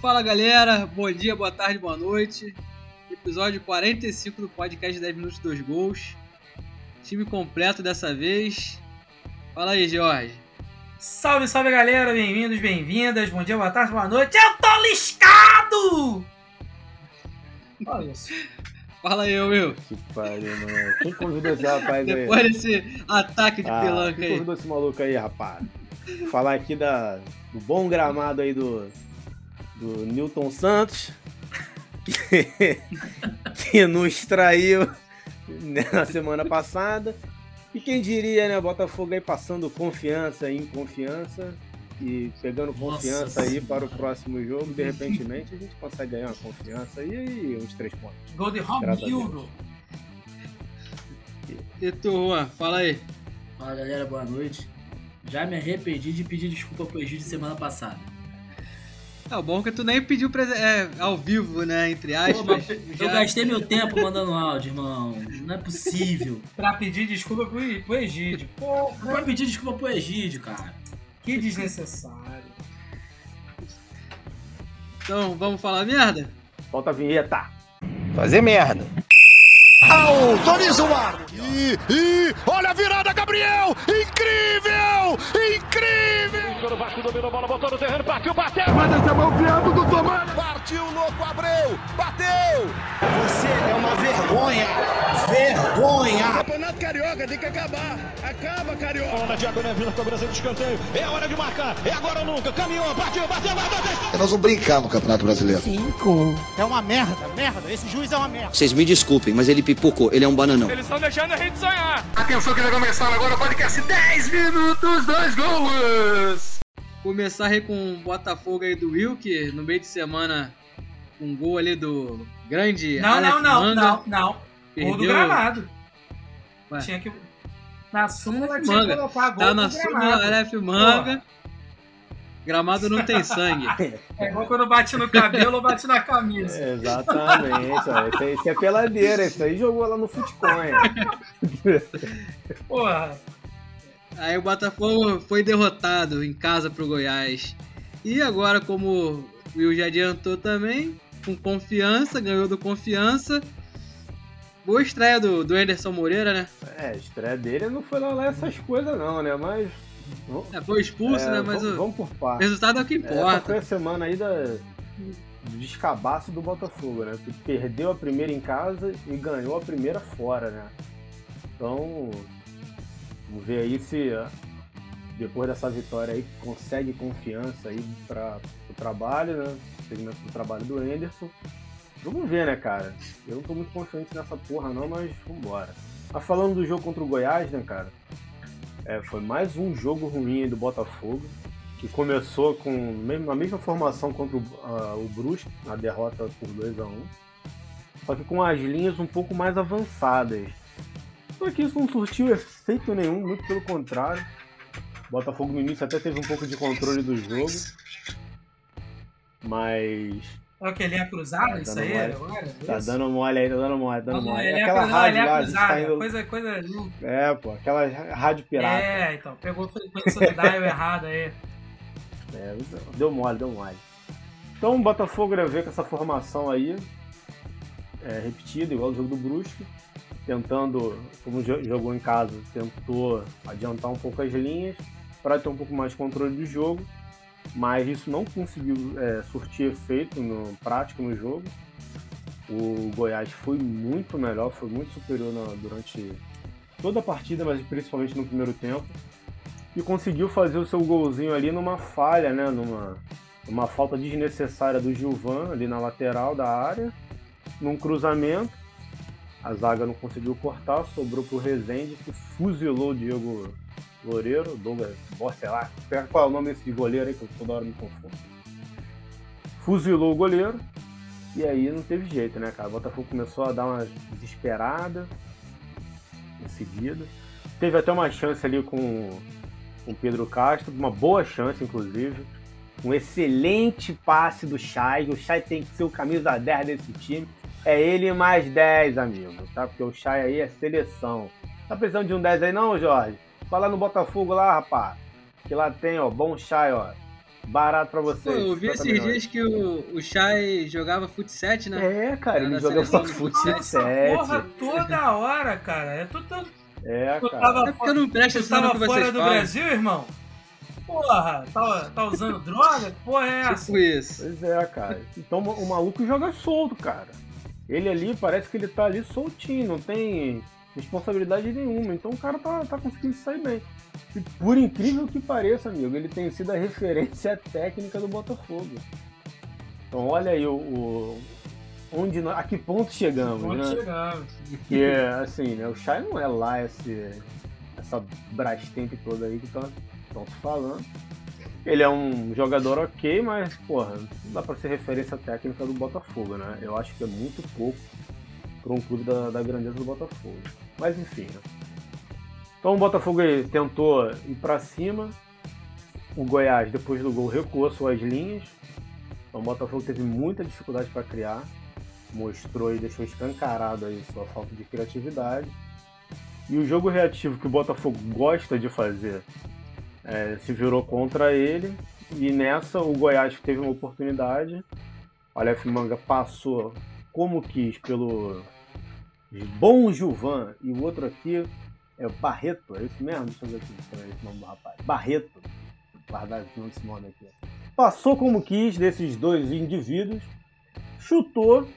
fala galera, bom dia, boa tarde, boa noite. Episódio 45 do podcast 10 minutos 2 gols. Time completo dessa vez. Fala aí, Jorge. Salve, salve galera, bem-vindos, bem-vindas. Bom dia, boa tarde, boa noite. Eu tô liscado! Olha isso. Fala aí, Will. Que pariu, mano. Quem convidou esse rapaz aí? Depois desse ataque de ah, pelanca quem aí. convidou esse maluco aí, rapaz? Falar aqui da, do bom gramado aí do, do Newton Santos, que, que nos traiu na semana passada. E quem diria, né? Botafogo aí passando confiança em confiança e pegando confiança Nossa aí para o próximo jogo. De repente, a gente consegue ganhar uma confiança aí e uns três pontos. Gol de Romildo. E tu, Juan, fala aí. Fala galera, boa noite. Já me arrependi de pedir desculpa pro Egídio semana passada. É o bom que tu nem pediu é, ao vivo, né? Entre Pô, aspas. mas já- eu gastei meu tempo mandando áudio, irmão. Não é possível. Pra pedir desculpa pro, pro Egídio. Pô, Não vai pedir desculpa pro Egídio, cara. que desnecessário. Então, vamos falar merda? Solta a vinheta. Fazer merda. Autoriza o árbitro. E, e olha a virada, Gabriel! Incrível! Incrível! O Vasco dominou a bola, botou no terreno, partiu, bateu! Partiu, louco, Abreu! Bateu! Você é uma vergonha. Vergonha. Campeonato Carioca tem que acabar. Acaba, Carioca. Bola na diagonal, vindo cobrança de escanteio. É hora de marcar, é agora ou nunca. Caminhou, partiu, bateu, bateu, bateu. Nós vamos brincar no Campeonato Brasileiro. É uma merda, merda. Esse juiz é uma merda. Vocês me desculpem, mas ele pipocou, ele é um bananão. Eles estão deixando a gente sonhar. Atenção que vai começar agora o podcast 10 minutos, 2 gols! Começar aí com o Botafogo aí do Will, que no meio de semana, um gol ali do grande Não, Aleph não, não, Manga, não, não. Gol do Perdeu- gramado. Ué. Tinha que. Na súmula tinha que Manga. colocar gol Tá do na gramado. súmula Aleph Manga. Gramado não tem sangue. É igual quando bate no cabelo ou bate na camisa. Exatamente, ó. Aí- esse é peladeira, esse aí jogou lá no Futcoin. Porra. Aí o Botafogo foi derrotado em casa pro Goiás. E agora, como o Will já adiantou também, com confiança, ganhou do confiança. Boa estreia do, do Anderson Moreira, né? É, a estreia dele não foi lá, essas coisas não, né? Mas. É, foi expulso, é, né? Mas vamos, o vamos por partes. resultado é o que Essa importa. foi a semana aí da, do descabaço do Botafogo, né? Que perdeu a primeira em casa e ganhou a primeira fora, né? Então, vamos ver aí se depois dessa vitória aí consegue confiança aí para o trabalho, né? Segmento do trabalho do Anderson. Vamos ver, né, cara? Eu não tô muito confiante nessa porra não, mas vambora. Mas falando do jogo contra o Goiás, né, cara? É, foi mais um jogo ruim do Botafogo que começou com a mesma formação contra o, ah, o Brusque, na derrota por 2 a 1 só que com as linhas um pouco mais avançadas. Só que isso não surtiu efeito nenhum, muito pelo contrário. O Botafogo no início até teve um pouco de controle do jogo, mas É o que? Linha cruzada? Tá Isso aí? mole. agora? tá Isso? dando mole aí, tá dando mole, tá dando mole. É é aquela cruzada, rádio é lá, tá indo... Coisa, coisa. É, pô, aquela rádio pirata. É, então. Pegou do dial errado aí. É, deu mole, deu mole. Então o Botafogo vai ver com essa formação aí, é, repetida, igual o jogo do Brusque, tentando, como jo- jogou em casa, tentou adiantar um pouco as linhas para ter um pouco mais de controle do jogo, mas isso não conseguiu é, surtir efeito no prático no jogo. O Goiás foi muito melhor, foi muito superior na- durante toda a partida, mas principalmente no primeiro tempo e conseguiu fazer o seu golzinho ali numa falha, né? Numa, numa falta desnecessária do Gilvan ali na lateral da área, num cruzamento. A zaga não conseguiu cortar, sobrou pro Rezende, que fuzilou o Diego Loureiro, Douglas, sei lá, qual é o nome desse de goleiro aí que eu toda hora me confundo. Fuzilou o goleiro, e aí não teve jeito, né, cara? O Botafogo começou a dar uma desesperada em seguida. Teve até uma chance ali com com o Pedro Castro, uma boa chance, inclusive. Um excelente passe do Chay. O Chay tem que ser o camisa 10 desse time. É ele mais 10, amigo, tá? Porque o Chay aí é seleção. Tá precisando de um 10 aí não, Jorge? Vai lá no Botafogo lá, rapaz. Que lá tem, ó, bom Chay, ó. Barato pra Pô, vocês. eu vi 50 esses milhões. dias que o, o Chay jogava fut 7, né? É, cara, Era ele da joga seleção pra de fute futsal. Essa 7. porra toda hora, cara. É tudo. É, cara. tava, É porque eu não atenção no tava que vocês fora do falam. Brasil, irmão? Porra, tá, tá usando droga? Que Porra, é essa? Tipo isso. Pois é, cara. Então o maluco joga solto, cara. Ele ali parece que ele tá ali soltinho, não tem responsabilidade nenhuma. Então o cara tá, tá conseguindo sair bem. E por incrível que pareça, amigo, ele tem sido a referência técnica do Botafogo. Então olha aí o. o- onde nós- a que ponto chegamos, Onde né? chegamos? Porque, assim, né, o Chay não é lá esse, essa Brastemp toda aí que estão se falando. Ele é um jogador ok, mas, porra, não dá pra ser referência técnica do Botafogo, né? Eu acho que é muito pouco para um clube da, da grandeza do Botafogo. Mas, enfim, né? Então o Botafogo tentou ir pra cima. O Goiás, depois do gol, recuou suas linhas. Então o Botafogo teve muita dificuldade para criar mostrou e deixou escancarado aí sua falta de criatividade. E o jogo reativo que o Botafogo gosta de fazer é, se virou contra ele. E nessa o Goiás teve uma oportunidade. O Aleph Manga passou como quis pelo Bom Gilvan e o outro aqui é o Barreto, é isso mesmo? Deixa eu ver aqui esse nome do rapaz. Barreto. Guardar esse nome aqui. Passou como quis desses dois indivíduos, chutou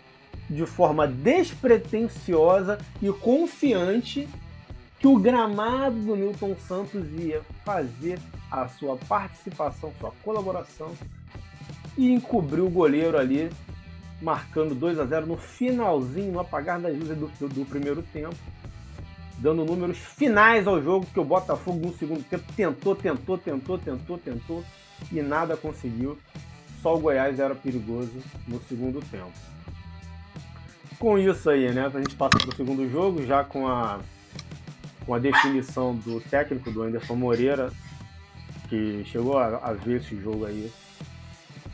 de forma despretensiosa e confiante que o gramado do Newton Santos ia fazer a sua participação, sua colaboração e encobriu o goleiro ali, marcando 2 a 0 no finalzinho, no apagar das luzes do, do, do primeiro tempo, dando números finais ao jogo que o Botafogo no segundo tempo tentou, tentou, tentou, tentou, tentou e nada conseguiu. Só o Goiás era perigoso no segundo tempo com isso aí, né? A gente passa para o segundo jogo, já com a, com a definição do técnico do Anderson Moreira, que chegou a, a ver esse jogo aí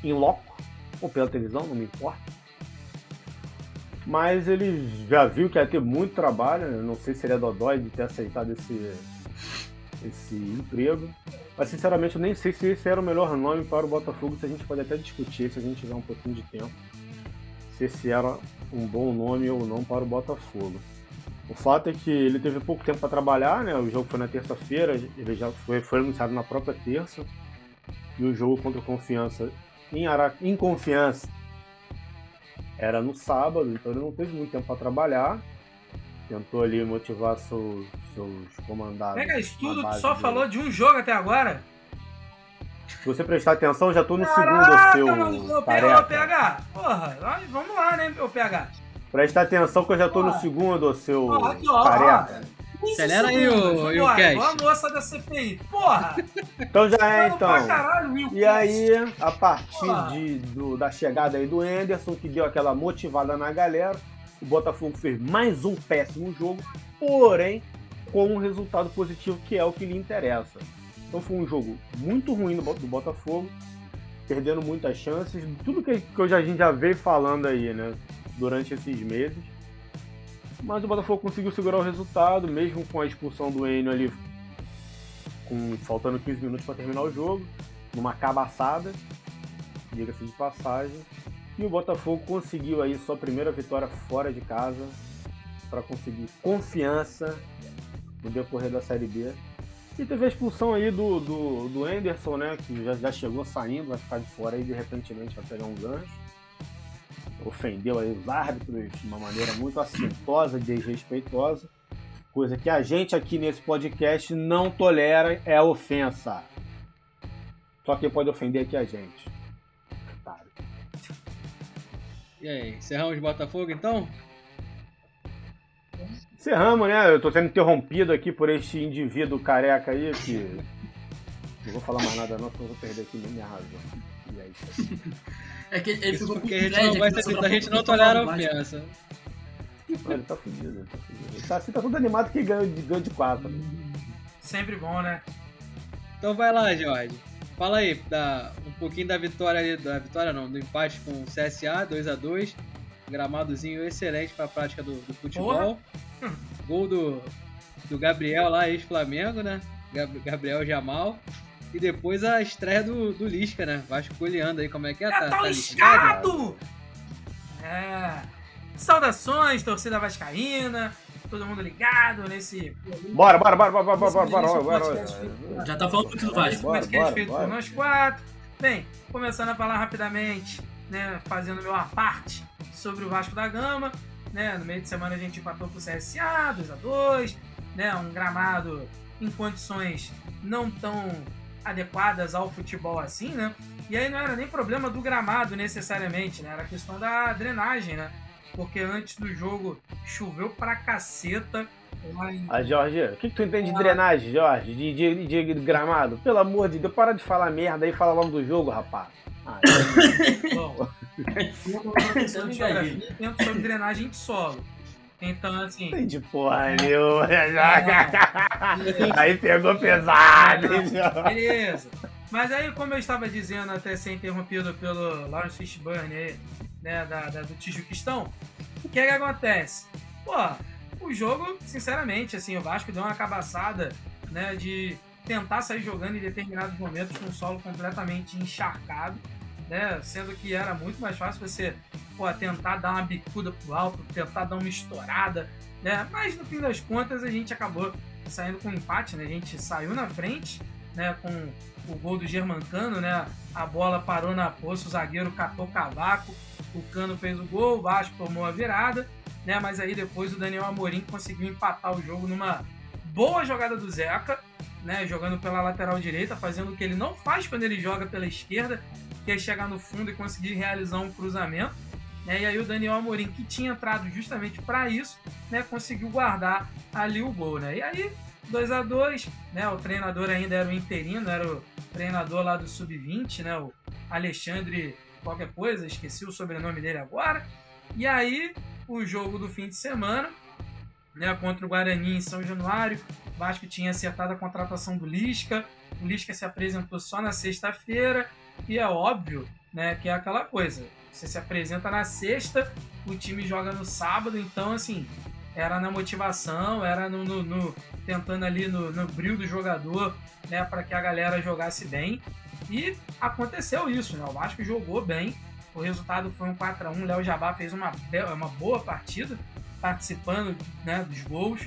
em loco, ou pela televisão, não me importa. Mas ele já viu que ia ter muito trabalho, né? não sei se ele é dodói de ter aceitado esse, esse emprego. Mas sinceramente eu nem sei se esse era o melhor nome para o Botafogo, se a gente pode até discutir se a gente tiver um pouquinho de tempo. Se esse era um bom nome ou não para o Botafogo. O fato é que ele teve pouco tempo para trabalhar, né? O jogo foi na terça-feira, ele já foi, foi anunciado na própria terça. E o jogo contra Confiança em, Ara... em Confiança era no sábado, então ele não teve muito tempo para trabalhar. Tentou ali motivar seus, seus comandados. Pega isso tudo, tu só de- falou de um jogo até agora. Se você prestar atenção, já tô no Caraca, segundo, mano, seu ô, P- ô. PH. Porra, vamos lá, né, ô PH. Presta atenção que eu já tô no Porra. segundo, seu Ó, aqui, ó, careca. Acelera aí, e o Cash. igual a moça da CPI. Porra! Então já é, então. caralho, E aí, a partir de, do- da chegada aí do Anderson, que deu aquela motivada na galera, o Botafogo fez mais um péssimo jogo, porém com um resultado positivo que é o que lhe interessa. Então foi um jogo muito ruim do, do Botafogo, perdendo muitas chances, tudo que, que a gente já veio falando aí, né, durante esses meses. Mas o Botafogo conseguiu segurar o resultado, mesmo com a expulsão do Enio ali, com, faltando 15 minutos para terminar o jogo numa cabaçada, diga-se de passagem. E o Botafogo conseguiu aí sua primeira vitória fora de casa para conseguir confiança no decorrer da Série B. E teve a expulsão aí do, do, do Anderson, né? Que já, já chegou saindo, vai ficar de fora aí de repentemente vai pegar um gancho. Ofendeu aí os árbitros de uma maneira muito assintosa, desrespeitosa. Coisa que a gente aqui nesse podcast não tolera é ofensa. Só quem pode ofender aqui é a gente. Otário. E aí, encerramos Botafogo então? Encerramos, né? Eu tô sendo interrompido aqui por este indivíduo careca aí que. Não vou falar mais nada não, senão eu vou perder aqui minha razão. E é isso aí. É que ele ficou com Porque a gente não, ser, você a gente não tolera ofensa. Pô, Ele tá fudido, ele tá fudido. Ele tá, assim, tá todo animado que ganhou de, ganhou de 4. Sempre bom, né? Então vai lá, Jorge. Fala aí, da, um pouquinho da vitória ali, da vitória não, do empate com o CSA, 2x2. Gramadozinho excelente pra prática do, do futebol. Gol do, do Gabriel lá, ex-Flamengo, né? Gab- Gabriel Jamal. E depois a estreia do, do Lisca, né? Vasco goleando aí, como é que é? É, Tá, tá tá liscado! É. Saudações, torcida vascaína. Todo mundo ligado nesse Bora, bora, bora, bora, bora, bora, bora, bora, Já tá falando muito do Vasco. Bora, podcast bora, feito bora. por nós quatro. Bem, começando a falar rapidamente, né, fazendo meu aparte sobre o Vasco da Gama, né, no meio de semana a gente empatou com o CSA, 2x2, né, um gramado em condições não tão adequadas ao futebol assim, né, e aí não era nem problema do gramado necessariamente, né, era questão da drenagem, né, porque antes do jogo choveu pra caceta, em Ah, Jorge, o que, que tu entende de drenagem, Jorge? De, de, de, de gramado? Pelo amor de Deus, para de falar merda aí e fala logo do jogo, rapaz. Ah, Bom, eu tô professor de geografia e tento sobre drenagem de solo. Então, assim, entendi porra nenhuma. Aí pegou pesado, Jorge? beleza. Mas aí, como eu estava dizendo, até ser interrompido pelo Lawrence Fishburne aí, né, da, da- do Tijuquistão, o que é que acontece? Pô, o jogo, sinceramente, assim, o Vasco deu uma cabaçada, né, de tentar sair jogando em determinados momentos com o solo completamente encharcado, né, sendo que era muito mais fácil você, pô, tentar dar uma bicuda pro alto, tentar dar uma estourada, né, mas no fim das contas a gente acabou saindo com um empate, né, a gente saiu na frente, né, com o gol do Germancano, né, a bola parou na poça, o zagueiro catou cavaco, o Cano fez o gol, o Vasco tomou a virada, né? Mas aí depois o Daniel Amorim conseguiu empatar o jogo numa boa jogada do Zeca, né? Jogando pela lateral direita, fazendo o que ele não faz quando ele joga pela esquerda, que é chegar no fundo e conseguir realizar um cruzamento. Né? E aí o Daniel Amorim, que tinha entrado justamente para isso, né? Conseguiu guardar ali o gol, né? E aí 2 a 2 né? O treinador ainda era o interino, era o treinador lá do sub-20, né? O Alexandre qualquer coisa, esqueci o sobrenome dele agora. E aí, o jogo do fim de semana, né, contra o Guarani em São Januário. O Vasco tinha acertado a contratação do Lisca. O Lisca se apresentou só na sexta-feira. E é óbvio né, que é aquela coisa. Você se apresenta na sexta, o time joga no sábado, então assim, era na motivação, era no, no- no- tentando ali no, no brilho do jogador, né, para que a galera jogasse bem. E aconteceu isso, né? O Vasco jogou bem. O resultado foi um 4 a 1 Léo Jabá fez uma, uma boa partida, participando né, dos gols,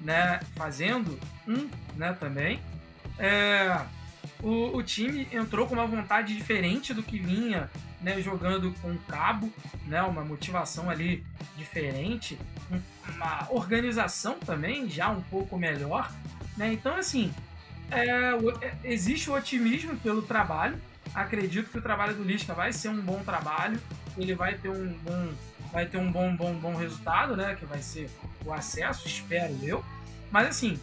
né, fazendo um né, também. É, o, o time entrou com uma vontade diferente do que vinha né, jogando com o Cabo, né, uma motivação ali diferente, um- uma organização também já um pouco melhor. Né? Então, assim, é, é, existe o otimismo pelo trabalho. Acredito que o trabalho do Lisca vai ser um bom trabalho. Ele vai ter um bom, vai ter um bom, bom, bom resultado, né? Que vai ser o acesso, espero eu. Mas assim,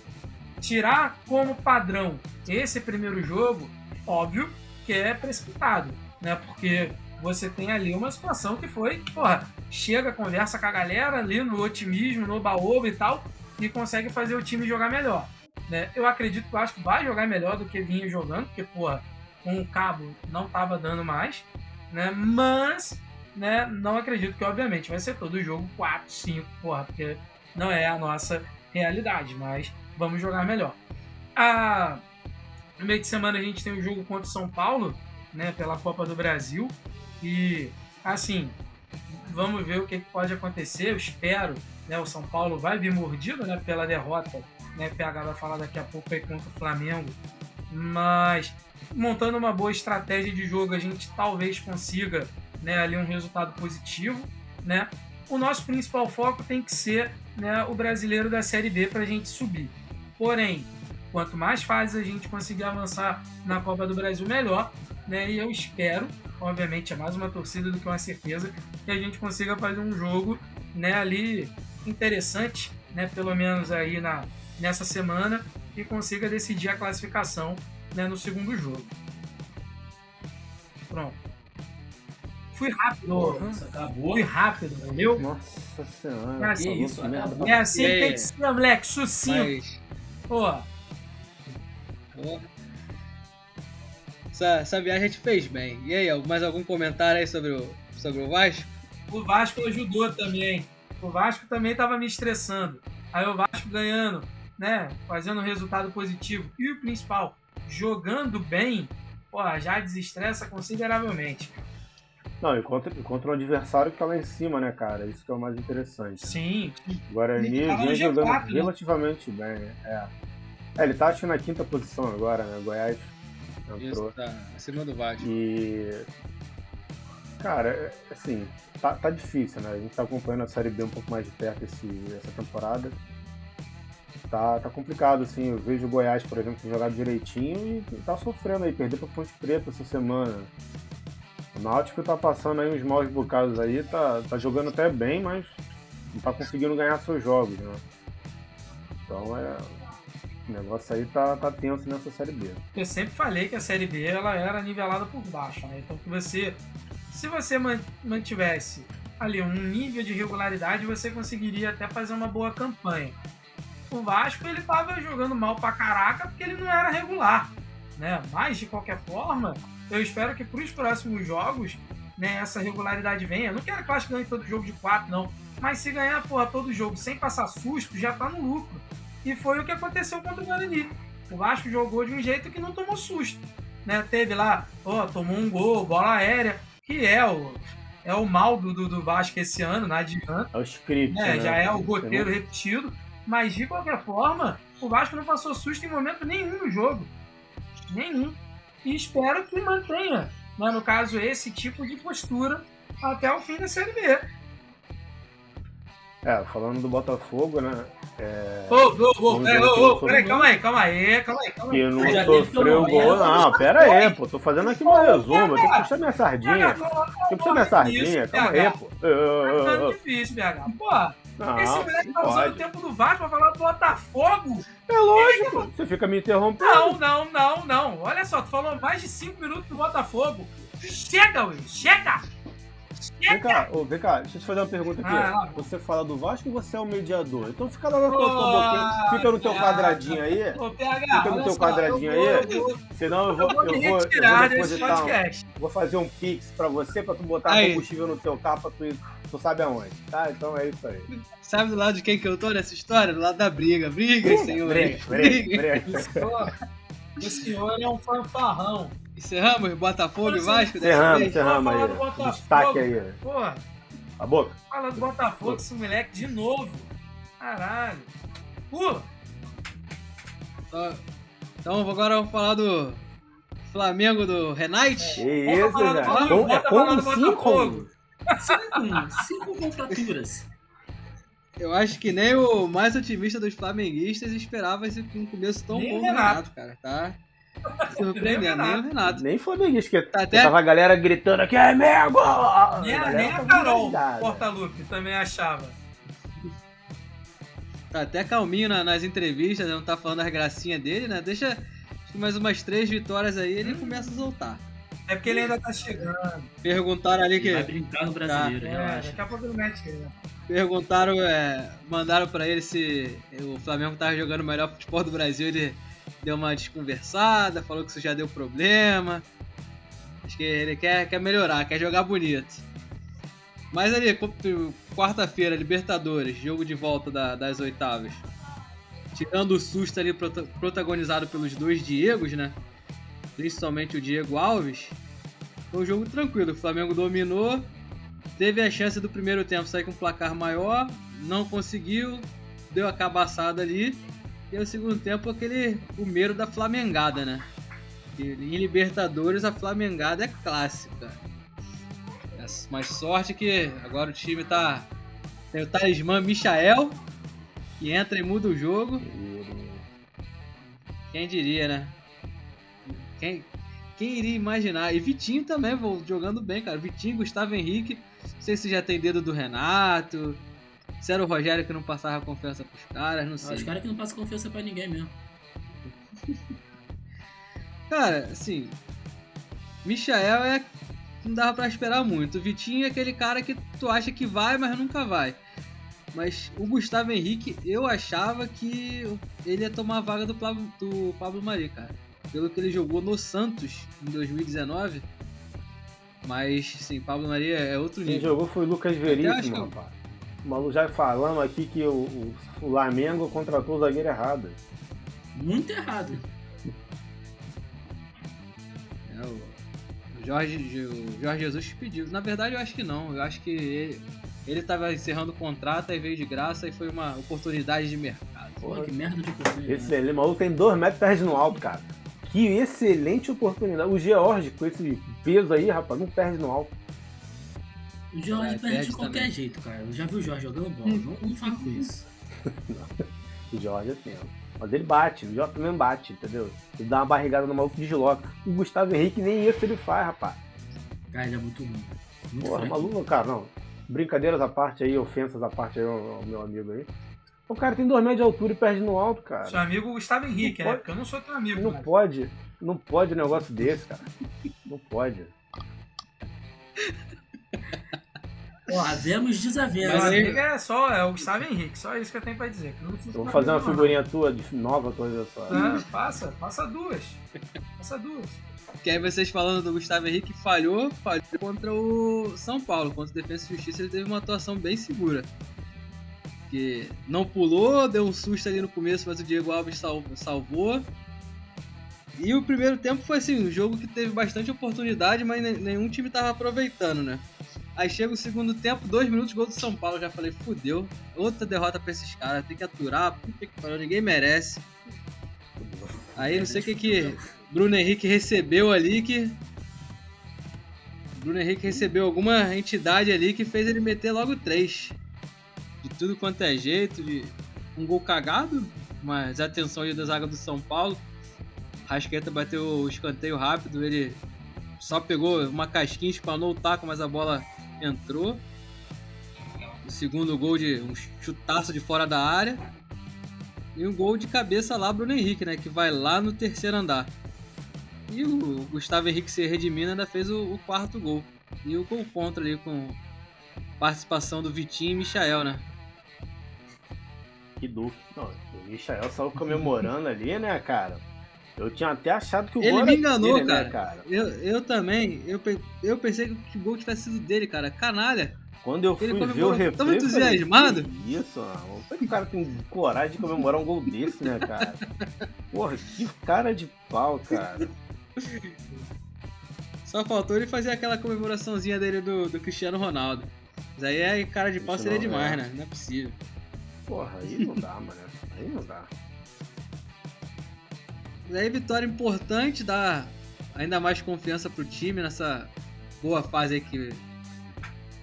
tirar como padrão esse primeiro jogo, óbvio que é precipitado, né? Porque você tem ali uma situação que foi, porra, chega, conversa com a galera ali no otimismo, no baoba e tal, e consegue fazer o time jogar melhor. Né? Eu acredito que o Vasco vai jogar melhor do que vinha jogando, porque, porra, com o cabo não tava dando mais, né? Mas, né, não acredito que, obviamente, vai ser todo jogo 4, 5, porra, porque não é a nossa realidade, mas vamos jogar melhor. No meio de semana a gente tem o jogo contra o São Paulo, né, pela Copa do Brasil, e, assim, vamos ver o que, que pode acontecer, eu espero, né, o São Paulo vai vir mordido, né, pela derrota né? PH vai falar daqui a pouco aí contra o Flamengo. Mas montando uma boa estratégia de jogo, a gente talvez consiga né, ali um resultado positivo. Né? O nosso principal foco tem que ser né, o brasileiro da Série B para a gente subir. Porém, quanto mais fases a gente conseguir avançar na Copa do Brasil, melhor. Né? E eu espero, obviamente, é mais uma torcida do que uma certeza, que a gente consiga fazer um jogo né, ali interessante, né, pelo menos aí na, nessa semana e consiga decidir a classificação né, no segundo jogo. Pronto. Fui rápido. Nossa, acabou. Fui rápido, entendeu? Nossa senhora. É assim, que isso. É assim que tem que ser, moleque, sucinto. Mas, Pô, pô, essa, essa viagem a gente fez bem. E aí, mais algum comentário aí sobre o, sobre o Vasco? o Vasco ajudou também. O Vasco também tava me estressando. Aí o Vasco ganhando, né? Fazendo um resultado positivo. E o principal, jogando bem, pô, já desestressa consideravelmente. Não, e contra, contra um adversário que tá lá em cima, né, cara? Isso que é o mais interessante. Sim. O Guarani vem jogando G4, né? relativamente bem. É. É, ele tá acho na quinta posição agora, né? Goiás entrou. Isso, tá acima do Vasco. E. Cara, é- assim, tá, tá difícil, né? A gente tá acompanhando a Série B um pouco mais de perto esse, essa temporada. Tá, tá complicado, assim. Eu vejo o Goiás, por exemplo, jogado direitinho e tá sofrendo aí, perder pra Ponte Preta essa semana. O Náutico tá passando aí uns maus bocados aí, tá, tá jogando até bem, mas não tá conseguindo ganhar seus jogos, né? Então é. O negócio aí tá, tá tenso nessa Série B. Eu sempre falei que a Série B ela era nivelada por baixo, né? Então que você, se você man- mantivesse ali um nível de regularidade, você conseguiria até fazer uma boa campanha. O Vasco ele tava jogando mal pra caraca porque ele não era regular, né? Mas de qualquer forma, eu espero que para os próximos jogos, né, essa regularidade venha. Eu não quero que o Vasco ganhe todo jogo de 4, não. Mas se ganhar porra, todo jogo sem passar susto, já tá no lucro. E foi o que aconteceu contra o Guarani. O Vasco jogou de um jeito que não tomou susto. Né? Teve lá, ó, tomou um gol, bola aérea, que é o, é o mal do, do, do Vasco esse ano, não adianta. É o script. né? né? Já é o roteiro repetido. Mas de qualquer forma, o Vasco não passou susto em momento nenhum no jogo. Nenhum. E espero que mantenha, né, no caso, esse tipo de postura até o fim da Série B. É, falando do Botafogo, né? É, Ô, ô, ô, peraí, ô, ô, calma aí, calma aí, calma aí, calma aí. que não Já sofreu gol. Não, pera aí, pô. Tô fazendo aqui meu resumo. Tem que puxar minha sardinha. Tem que puxar minha sardinha. Calma aí, pô. Tá difícil, BH. Porra, Não, esse moleque tá usando o tempo do Vasco pra falar do Botafogo? É lógico. Você fica me interrompendo. Não, não, não, não. Olha só, tu falou mais de 5 minutos do Botafogo. Chega, Will, chega! Vem cá, ô, vem cá, deixa eu te fazer uma pergunta aqui. Ah. Você fala do Vasco ou você é o mediador? Então fica lá na tua, tua Ô, boquinha, fica no teu quadradinho aí. Ô, PH, Fica no teu só, quadradinho vou- aí. Eu vou, Senão eu vou, eu vou eu vou, eu depositar um. Vou fazer um pix pra você, pra tu botar Aí. combustível no teu carro, pra tu, ir- tu sabe aonde, tá? Então é isso aí. Sabe do lado de quem que eu tô nessa história? Do lado da briga. Briga, senhor. Brega, brega, brega. O senhor, o senhor é um fanfarrão. Encerramos Botafogo e Vasco dessa Encerramos, vez? encerramos aí. Botafogo. Destaque aí. Porra, A boca. fala do Botafogo, esse moleque de novo. Caralho. Pula. Então, agora vamos falar do Flamengo do Renate. Que Bota isso, velho. Como- É cinco? Cinco, cinco contraturas. Eu acho que nem o mais otimista dos flamenguistas esperava esse um começo tão Nem bom do Renato. Renato, cara. Tá surpreendendo, nem o Renato. Nem flamenguista, que Tá até- tava a galera gritando aqui, é Mego! Nem, a- nem a tava Carol. Portalupe também achava. Tá até calminho na- nas entrevistas, não tá falando as gracinhas dele, né? Deixa que mais umas três vitórias aí ele começa a soltar. É porque ele ainda tá chegando. Perguntaram ali Ele vai que. brincar no brasileiro, É, relaxa. daqui a pouco ele mete ele. Perguntaram, é, mandaram pra ele se o Flamengo tava jogando o melhor futebol do Brasil, ele deu uma desconversada, falou que isso já deu problema. Acho que ele quer, quer melhorar, quer jogar bonito. Mas ali, quarta-feira, Libertadores, jogo de volta da- das oitavas. Tirando o susto ali prota- protagonizado pelos dois Diegos, né? Principalmente o Diego Alves. Foi um jogo tranquilo. O Flamengo dominou, teve a chance do primeiro tempo sair com um placar maior, não conseguiu, deu a cabaçada ali. E o segundo tempo aquele o da Flamengada, né? Em Libertadores a Flamengada é clássica. É, Mas sorte que agora o time tá. Tem o talismã Michael, que entra e muda o jogo. Quem diria, né? Quem, quem iria imaginar? E Vitinho também, jogando bem, cara. Vitinho, Gustavo Henrique. Não sei se já tem dedo do Renato. Se era o Rogério que não passava confiança pros caras, não Ah, sei. Os caras que não passam confiança pra ninguém mesmo. Cara, assim. Michael é. Não dava pra esperar muito. O Vitinho é aquele cara que tu acha que vai, mas nunca vai. Mas o Gustavo Henrique, eu achava que ele ia tomar a vaga do, Pablo- do Pablo Mari, cara. Pelo que ele jogou no Santos em 2019. Mas, sim, Pablo Mari é outro Quem nível. jogou foi o Lucas Veríssimo, rapaz. O Malu já falando aqui que o, o Flamengo contratou o zagueiro errado. Muito errado. É, o o Jorge, o Jorge Jesus pediu. Na verdade, eu acho que não. Eu acho que ele, ele tava encerrando o contrato e veio de graça e foi uma oportunidade de mercado. Porra, que merda de oportunidade. Excelente, o maluco tem 2 metros e perde no alto, cara. Que excelente oportunidade. O George, com esse peso aí, rapaz, não perde no alto. O Jorge É, perde de qualquer também. jeito, cara. Eu já vi o Jorge jogando bola. Não, não fala com isso. O George é tempo. Mas ele bate, o George também bate, entendeu? Ele dá uma barrigada no maluco de desloca. O Gustavo Henrique nem isso ele faz, rapaz. Cara, ele é muito ruim. Muito Porra, maluco, cara, não. Brincadeiras à parte aí, ofensas à parte aí, ao, meu amigo aí. O cara tem 2 metros de altura e perde no alto, cara. Seu amigo Gustavo Henrique, Não né? pode- Porque eu não sou teu amigo. Não mas- pode, não pode um negócio desse, cara. Não pode. Ó, havemos Meu desavenças. Mas é só é o Gustavo Henrique, só isso que eu tenho pra dizer. que eu não sou Eu vou fazer uma amigo, não. figurinha tua de nova, ver só. Ah, passa, passa duas. Passa duas. Que aí vocês falando do Gustavo Henrique falhou, falhou contra o São Paulo, contra o Defesa e Justiça, ele teve uma atuação bem segura. Que não pulou, deu um susto ali no começo, mas o Diego Alves sal- salvou. E o primeiro tempo foi assim, um jogo que teve bastante oportunidade, mas ne- nenhum time tava aproveitando, né? Aí chega o segundo tempo, dois minutos, gol do São Paulo. Já falei, fudeu. Outra derrota pra esses caras, tem que aturar, puta que pariu, ninguém merece. Aí não sei o que que Bruno Henrique recebeu ali que. Bruno Henrique recebeu alguma entidade ali que fez ele meter logo três. De tudo quanto é jeito, de um gol cagado, mas atenção aí da zaga do São Paulo. Rasqueta bateu o escanteio rápido, ele só pegou uma casquinha, espanou o taco, mas a bola entrou. O segundo gol de um chutaço de fora da área. E um gol de cabeça lá, Bruno Henrique, né? Que vai lá no terceiro andar. E o Gustavo Henrique se redimindo ainda fez o, o quarto gol. E o gol contra ali com participação do Vitinho e Michael, né? Que dúvida. Não, o Michael saiu comemorando ali, né, cara? Eu tinha até achado que o Ele gol me enganou, dele, cara. Né, cara. Eu, eu também, eu, eu pensei que o gol tivesse sido dele, cara. Canalha. Quando eu fui Ele ver o eu falei, entusiasmado. "Que Isso, mano. Como é que o cara tem coragem de comemorar um gol desse, né, cara? Porra, que cara de pau, cara. Só faltou ele fazer aquela comemoraçãozinha dele do, do Cristiano Ronaldo. Mas aí é cara de pau seria demais, é. né? Não é possível. Porra, aí não dá, mano. Aí não dá. Mas aí vitória importante, dá ainda mais confiança pro time nessa boa fase aí que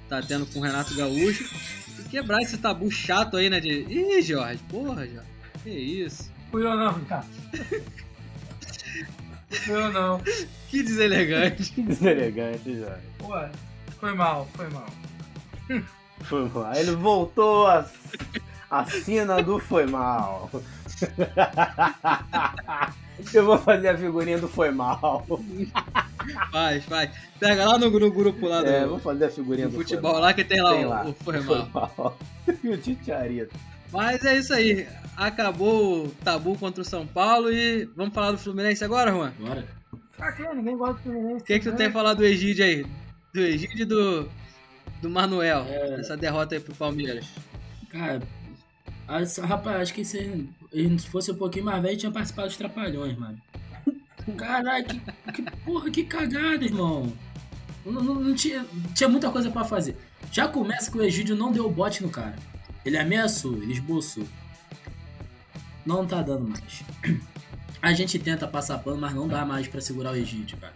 tá tendo com o Renato Gaúcho. E quebrar esse tabu chato aí, né? De. Ih, Jorge, porra, Jorge. Que isso? Fui eu não, cara. Fui eu não. Que deselegante. Que deselegante, já. Pô, foi mal, foi mal. Foi mal. Aí ele voltou a, a cena do foi mal. Eu vou fazer a figurinha do foi mal. Faz, faz. Pega lá no, gru- grupo lá do, É, vou fazer a figurinha do do futebol foi lá que tem lá, Tem o, lá. o Foi. Mal. Foi mal. E o Titiarito. Mas é isso aí. Acabou o tabu contra o São Paulo e vamos falar do Fluminense agora, Juan? Bora. Ah, que ninguém gosta do Fluminense. O que, que tu tem a falar do Egídio aí? Do Egídio e do, do Manuel, É. essa derrota aí pro Palmeiras. Cara, as- rapaz, acho que se ele fosse um pouquinho mais velho, tinha participado dos Trapalhões, mano. Caralho, que, que porra, que cagada, irmão. Não, não- não tinha, tinha muita coisa pra fazer. Já começa que o Egídio não deu bote no cara. Ele ameaçou, ele esboçou. Não tá dando mais. A gente tenta passar pano, mas não dá mais pra segurar o Egídio, cara.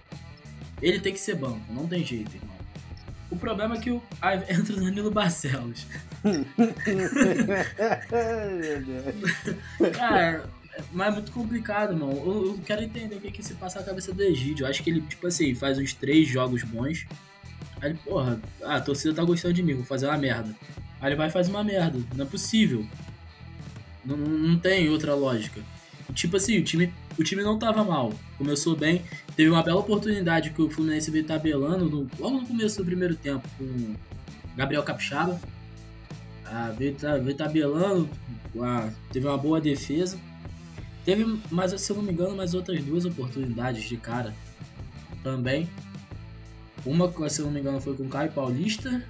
Ele tem que ser banco, não tem jeito, irmão. O problema é que o, aí entra o Danilo Barcelos. Cara, mas é muito complicado, irmão. Eu, eu quero entender o que, que se passa na cabeça do Egídio. Eu acho que ele, tipo assim, faz uns três jogos bons. Aí ele, porra, ah, a torcida tá gostando de mim, vou fazer uma merda. Aí ele vai e faz uma merda. Não é possível. Não não tem outra lógica. Tipo assim, o time, o time não tava mal. Começou bem. Teve uma bela oportunidade que o Fluminense veio tabelando no- logo no começo do primeiro tempo com Gabriel Capixaba. Ah, veio, veio tabelando, ah, teve uma boa defesa. Teve, mas se eu não me engano, mais outras duas oportunidades de cara também. Uma, se eu não me engano, foi com o Caio Paulista.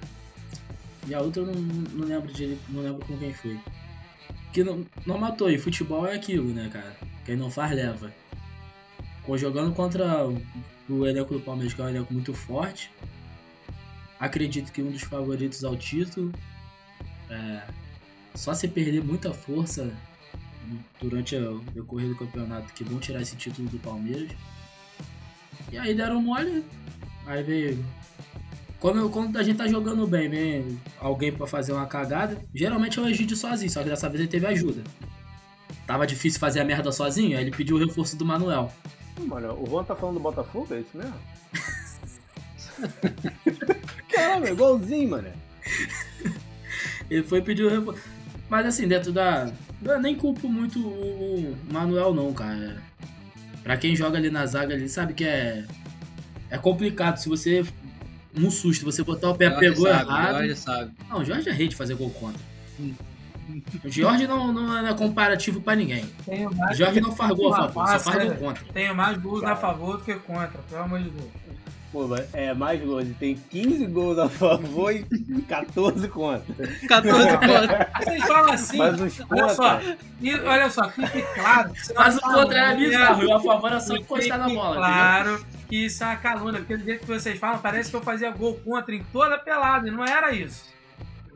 E a outra eu não, não lembro direito, não lembro com quem foi. Que não, não matou, e futebol é aquilo, né, cara? Quem não faz, leva. Pô, jogando contra o elenco do Palmeiras, que é um elenco muito forte. Acredito que um dos favoritos ao título. É, só se perder muita força durante o decorrer do campeonato que vão tirar esse título do Palmeiras. E aí deram mole. Aí veio. Quando, quando a gente tá jogando bem, vem alguém pra fazer uma cagada. Geralmente é o Egídio sozinho, só que dessa vez ele teve ajuda. Tava difícil fazer a merda sozinho, aí ele pediu o reforço do Manuel. Mano, o Juan tá falando do Botafogo, é isso mesmo? Caramba, é igualzinho, mano. Ele foi pedir o reforço. Mas assim, dentro da. Eu nem culpo muito o Manuel, não, cara. Pra quem joga ali na zaga ali, sabe que é. É complicado. Se você. Um susto, você botar o pé, Jorge pegou sabe, errado. Jorge sabe. Não, o Jorge é rei de fazer gol contra. O Jorge não, não é comparativo pra ninguém. Tenho O mais, Jorge não faz gol a favor, só Rapaz, faz gol sério. contra. tenho mais gols a favor do que contra, pelo amor de Deus. Pô, mas é mais gols. Ele tem 15 gols a favor e 14 contra. 14 pontos. Vocês falam assim, Mas os olha só, contra. e, olha só, fique claro. é Mas o contra é bizarro, e o a favor é só encostar na bola. entendeu? Que isso é uma calúnia, porque do jeito que vocês falam, parece que eu fazia gol contra em toda a pelada, e não era isso.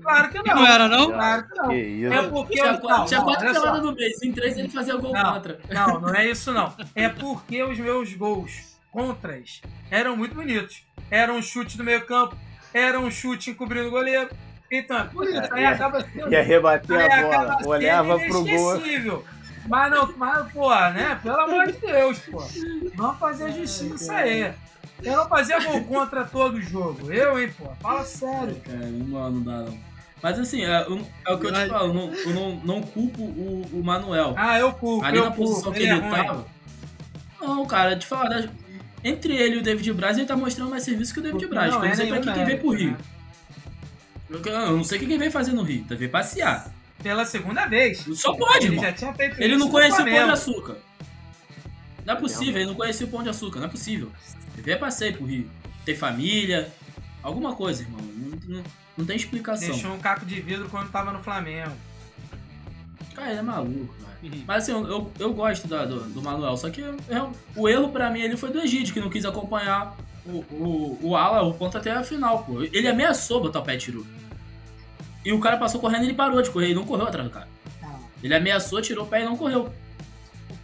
Claro que não. Não era, não? Claro que não. Que isso. É porque Tinha, Não, tinha quatro peladas no mês, em três ele fazia gol Não. contra. Não, não é isso não. É porque os meus gols contras eram muito bonitos. Era um chute do meio campo, era um chute encobrindo o goleiro. Então, é por isso. Aí acaba sendo, Ia rebater a bola. Olhava pro gol. Mas não, mas, pô, né? Pelo amor de Deus, pô. Vamos fazer justiça aí. Eu não fazia gol contra todo jogo. Eu, hein, pô. Fala sério. Cara, não, não dá não. Mas assim, é, é o que eu te falo, eu não, eu não, não culpo o, o Manuel. Ah, eu culpo, Ali eu na culpo. posição que Ele ele, é tava. Não, cara, te falar, né, entre ele e o David Braz, ele tá mostrando mais serviço que o David Braz. Não, eu não é sei pra que quem veio pro Rio. Eu, eu não sei o que quem veio fazer no Rio, tá veio passear. Pela segunda vez. Só pode, Ele irmão. já tinha feito Ele isso não conhecia o Pão de. Açúcar. Não é possível, ele não conhecia o Pão de Açúcar, não é possível. Ele veio passeio pro Rio. Tem família, alguma coisa, irmão. Não, não, não tem explicação. Deixou um caco de vidro quando tava no Flamengo. Cara, ele é maluco, cara. Mas assim, eu, eu, eu gosto da- do, do Manuel, só que eu- o erro pra mim ele foi do Egídio, que não quis acompanhar o, o, o Ala, o ponto até a final, pô. Ele ameaçou botar o pé tirou. E o cara passou correndo e ele parou de correr, ele não correu atrás do cara. Ele ameaçou, tirou o pé e não correu.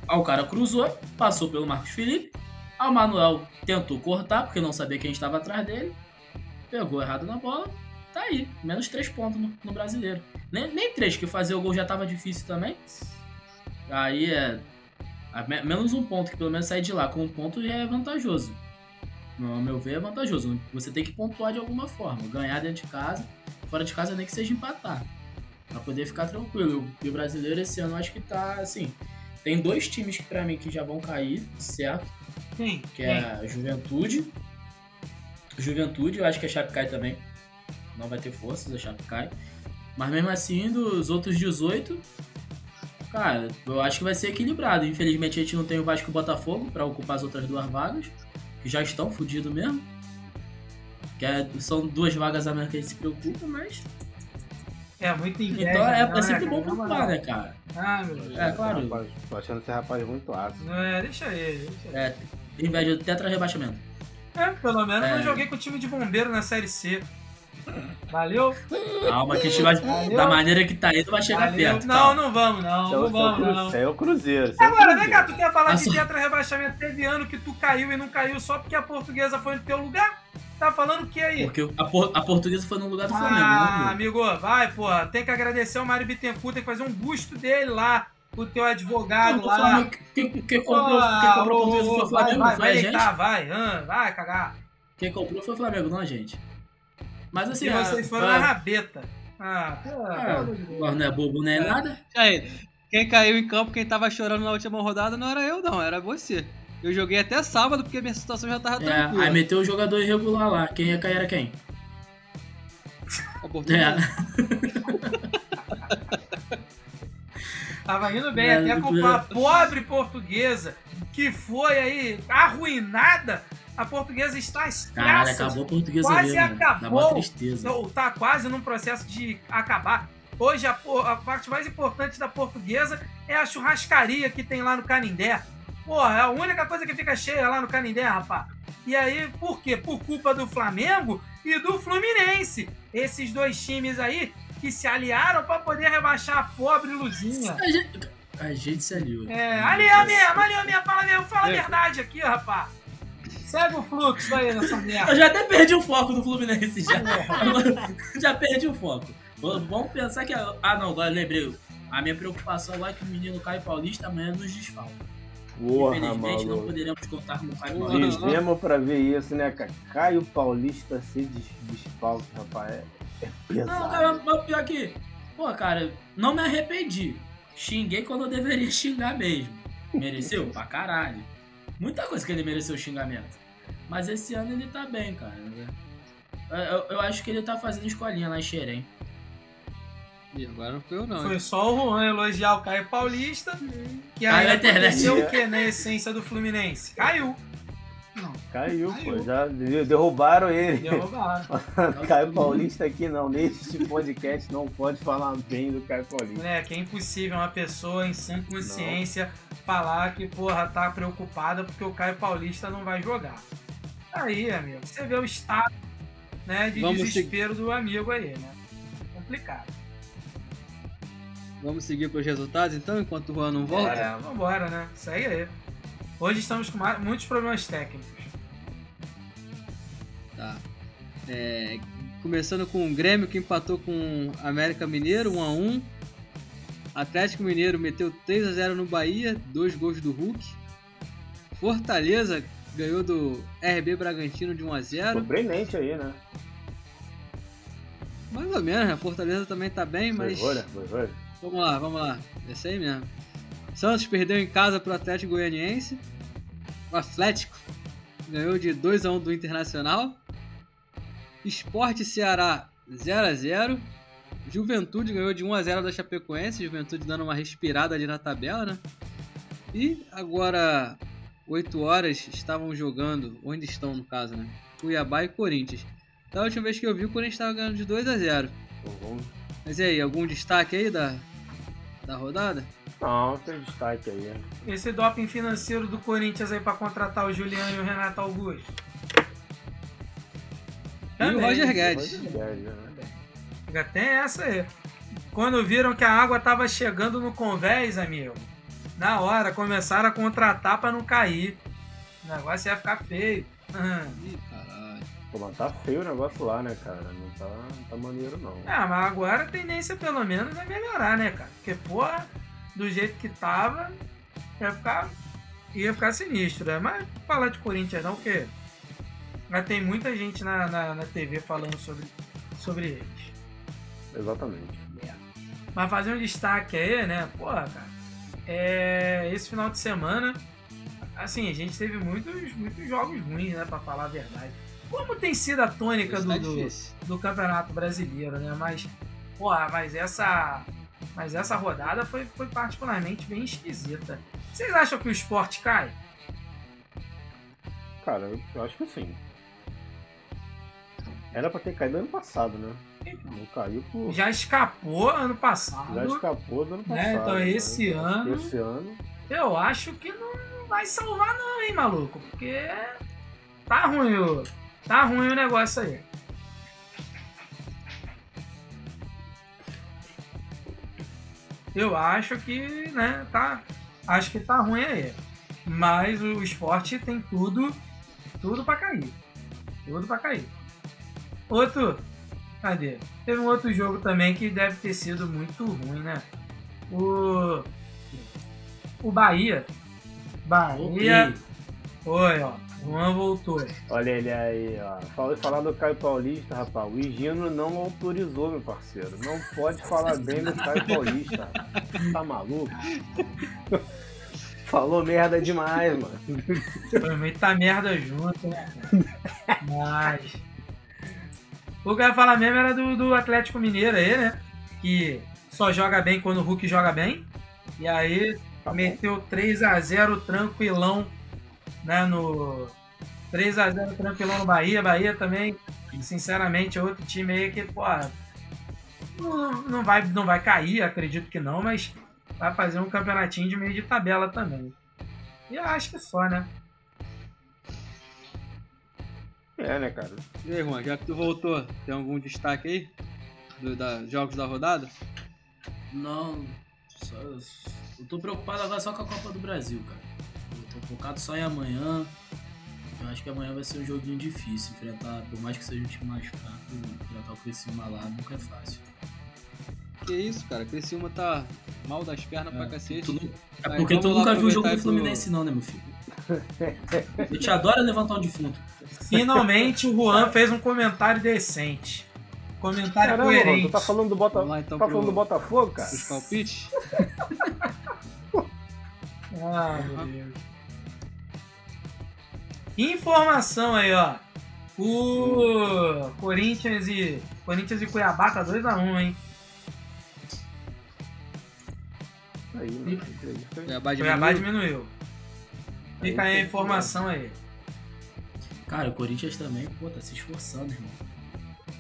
Aí o cara cruzou, passou pelo Marcos Felipe. Aí o Manuel tentou cortar, porque não sabia quem estava atrás dele. Pegou errado na bola. Tá aí, menos três pontos no, no brasileiro. Nem, nem três, que fazer o gol já tava difícil também. Aí é. menos um ponto, que pelo menos sair de lá com um ponto já é vantajoso. Ao meu ver, é vantajoso. Você tem que pontuar de alguma forma. Ganhar dentro de casa, fora de casa nem que seja empatar. Pra poder ficar tranquilo. E o brasileiro esse ano acho que tá assim. Tem dois times que pra mim que já vão cair, certo? Quem? Que é a Juventude. Juventude, eu acho que a Chape cai também. Não vai ter forças, a Chape cai. Mas mesmo assim, dos outros 18, cara, eu acho que vai ser equilibrado. Infelizmente a gente não tem o Vasco e o Botafogo pra ocupar as outras duas vagas, que já estão fodidos mesmo. Que é- são duas vagas a menos que a gente se preocupa, mas. É muito inveja. Então é, não, é sempre cara? bom moral. né, cara? Ah, meu Deus. É, claro. Rapaz, tô achando esse rapaz muito ácido. Não é, deixa ele, deixa ele. É, inveja do tetra rebaixamento. É, pelo menos É. eu joguei com o time de bombeiro na Série C. Valeu? Calma, que a gente vai. Valeu. Da maneira que tá indo, vai chegar Valeu. perto. Não, calma. não vamos, não. Isso é Não é vamos, cru- não. isso aí é o Cruzeiro. é o Agora, vem cá, tu quer falar Assim- de tetra rebaixamento? Teve ano que tu caiu e não caiu só porque a portuguesa foi no teu lugar? Tá falando o que aí? Porque a, por- a portuguesa foi no lugar do Flamengo, Ah, amigo, vai, porra. Tem que agradecer ao Mário Bittencourt, tem que fazer um busto dele lá, o teu advogado lá. falando que- Quem, quem comprou, Ah, quem comprou a o Flamengo, vai, vai, não foi a vai gente. deitar, vai, ah, vai cagar. Quem comprou foi o Flamengo, não a gente. Mas assim, e a- vocês foram a- na rabeta. Ah, pô, Ah, pelo amor de Deus. Agora não é bobo nem é nada. Aí, quem caiu em campo, quem tava chorando na última rodada não era eu, não, era você. Eu joguei até sábado porque minha situação já tava É, tranquila. aí meteu o jogador irregular lá. Quem ia cair era quem? A portuguesa. É. Tava indo bem, É, até com a pobre portuguesa, que foi aí arruinada. A portuguesa está Caralho, traças. acabou a portuguesa Quase ali, mano. Dá acabou. uma tristeza. Ou tá quase num processo de acabar. Hoje a, a parte mais importante da portuguesa é a churrascaria que tem lá no Canindé. Porra, é a única coisa que fica cheia lá no Canindé, rapaz. E aí, por quê? Por culpa do Flamengo e do Fluminense. Esses dois times aí que se aliaram para poder rebaixar a pobre Luzinha. A gente, a gente se aliou. É, aliou mesmo, aliou mesmo, fala mesmo, fala a verdade aqui, rapaz. Segue o fluxo aí nessa merda. Eu já até perdi o foco do Fluminense já. já perdi o foco. Vamos pensar que. Ah, não, agora lembrei. A minha preocupação agora é que o menino Caio Paulista amanhã nos desfalca. Porra, Infelizmente não maluco. poderemos contar com o Caio Paulista. Vivemos pra ver isso, né, cara? Caio Paulista ser des desfalque, rapaz. É, é pesado. Não, cara, mas pior que. Pô, cara, não me arrependi. Xinguei quando eu deveria xingar mesmo. Mereceu? pra caralho. Muita coisa que ele mereceu xingamento. Mas esse ano ele tá bem, cara. Eu, eu- eu acho que ele tá fazendo escolinha lá em Xerém. Ih, agora não foi eu não. Foi hein? só o Juan elogiar o Caio Paulista, que Caiu aí a internet. aconteceu o que na essência do Fluminense? Caiu. Não, Caiu, Caiu. pô. Já de- derrubaram ele. derrubaram. Caio Paulista aqui não. Neste podcast não pode falar bem do Caio Paulista. Moleque, é impossível uma pessoa em sã consciência falar que, porra, tá preocupada porque o Caio Paulista não vai jogar. Aí, amigo, você vê o estado né, de Vamos desespero do amigo aí, né? Complicado. Vamos seguir para os resultados então, enquanto o Juan não volta? É, vambora, né? Segue aí. Hoje estamos com muitos problemas técnicos. Tá. É, começando com o Grêmio que empatou com o América Mineiro 1 a 1. Atlético Mineiro meteu 3 a 0 no Bahia, dois gols do Hulk. Fortaleza ganhou do RB Bragantino de 1 a 0. Surpreendente aí, né? Mais ou menos, né? Fortaleza também tá bem, mas Foi, foi, olha. vamos lá, vamos lá. Esse aí mesmo. Santos perdeu em casa pro Atlético Goianiense. O Atlético ganhou de 2 a 1 do Internacional. Esporte Ceará 0 a 0. Juventude ganhou de 1 a 0 da Chapecoense, Juventude dando uma respirada ali na tabela, né? E agora 8 horas estavam jogando, onde estão no caso, né? Cuiabá e Corinthians. Da última vez que eu vi, o Corinthians estava ganhando de 2 a 0. Então, vamos- Mas e aí, algum destaque aí da, da rodada? Não, tem destaque aí. Esse doping financeiro do Corinthians aí pra contratar o Juliano e o Renato Augusto. E o Também. Roger Guedes. Roger Guedes, né? Já tem essa aí. Quando viram que a água tava chegando no convés, amigo, na hora começaram a contratar pra não cair. O negócio ia ficar feio. Caralho. Pô, mas tá feio o negócio lá, né, cara? Não tá, não tá maneiro, não. Ah, mas agora a tendência pelo menos é melhorar, né, cara? Porque, porra, do jeito que tava, ia ficar, ia ficar sinistro, né? Mas falar de Corinthians não, porque já tem muita gente na, na, na TV falando sobre, sobre eles. Exatamente. Mas fazer um destaque aí, né? Porra, cara. É, esse final de semana, assim, a gente teve muitos, muitos jogos ruins, né? Pra falar a verdade. Como tem sido a tônica do, tá do, do Campeonato Brasileiro, né? Mas, porra, mas essa, mas essa rodada foi, foi particularmente bem esquisita. Vocês acham que o esporte cai? Cara, eu, acho que sim. Era pra ter caído ano passado, né? Não caiu por. Já escapou ano passado. Já escapou do ano Né, passado. então esse ano- Esse ano. Eu acho que não vai salvar não, hein, maluco? Porque tá ruim o, tá ruim o negócio aí. Eu acho que, né, tá, acho que tá ruim aí. Mas o esporte tem tudo, tudo pra cair. Tudo pra cair. Outro, cadê? Teve um outro jogo também que deve ter sido muito ruim, né? O o Bahia. Bahia. Foi, ó. Juan voltou. Olha ele aí, ó. Falar do Caio Paulista, rapaz. O Higino não autorizou, meu parceiro. Não pode falar bem do Caio Paulista. rapaz. Tá maluco? Falou merda demais, mano. Foi muita merda junto, né? Mas. O que eu ia falar mesmo era do, do Atlético Mineiro aí, né? Que só joga bem quando o Hulk joga bem. E aí Tá meteu 3x0 tranquilão, né? No. 3x0 tranquilão no Bahia. Bahia também, sinceramente, é outro time aí que, pô. Não, não, vai, não vai cair, acredito que não, mas vai fazer um campeonatinho de meio de tabela também. E eu acho que só, né? É, exatamente. Vamos seguir pro próximo jogo aí, que é o Fluminense e Fluminense. 1x1 Vamos seguir pro próximo jogo então. É, né, cara? E aí, Juan, já que tu voltou, tem algum destaque aí? Do, da, jogos da rodada? Não, só, eu tô preocupado agora só com a Copa do Brasil, cara. Tô focado só em amanhã. Eu acho que amanhã vai ser um joguinho difícil. Enfrentar, por mais que seja um time mais fraco, enfrentar o Criciúma lá nunca é fácil. Que isso, cara? Criciúma tá mal das pernas pra cacete. Tu não- é Mas porque tu nunca viu o jogo do pro- Fluminense, não, né, meu filho? Eu te adoro levantar um defunto. Finalmente o Juan fez um comentário decente. Comentário Caramba, coerente. tu tá falando do, Bota... Lá, então, tá pro- falando do Botafogo, cara? Os palpites? Ah, meu Deus. Informação aí, ó. O Corinthians e Corinthians e Cuiabá tá 2x1, hein? Aí, mano. Isso aí. Cuiabá de Cuiabá diminuiu. Fica aí a informação aí. Cara, o Corinthians também, pô, tá se esforçando, irmão.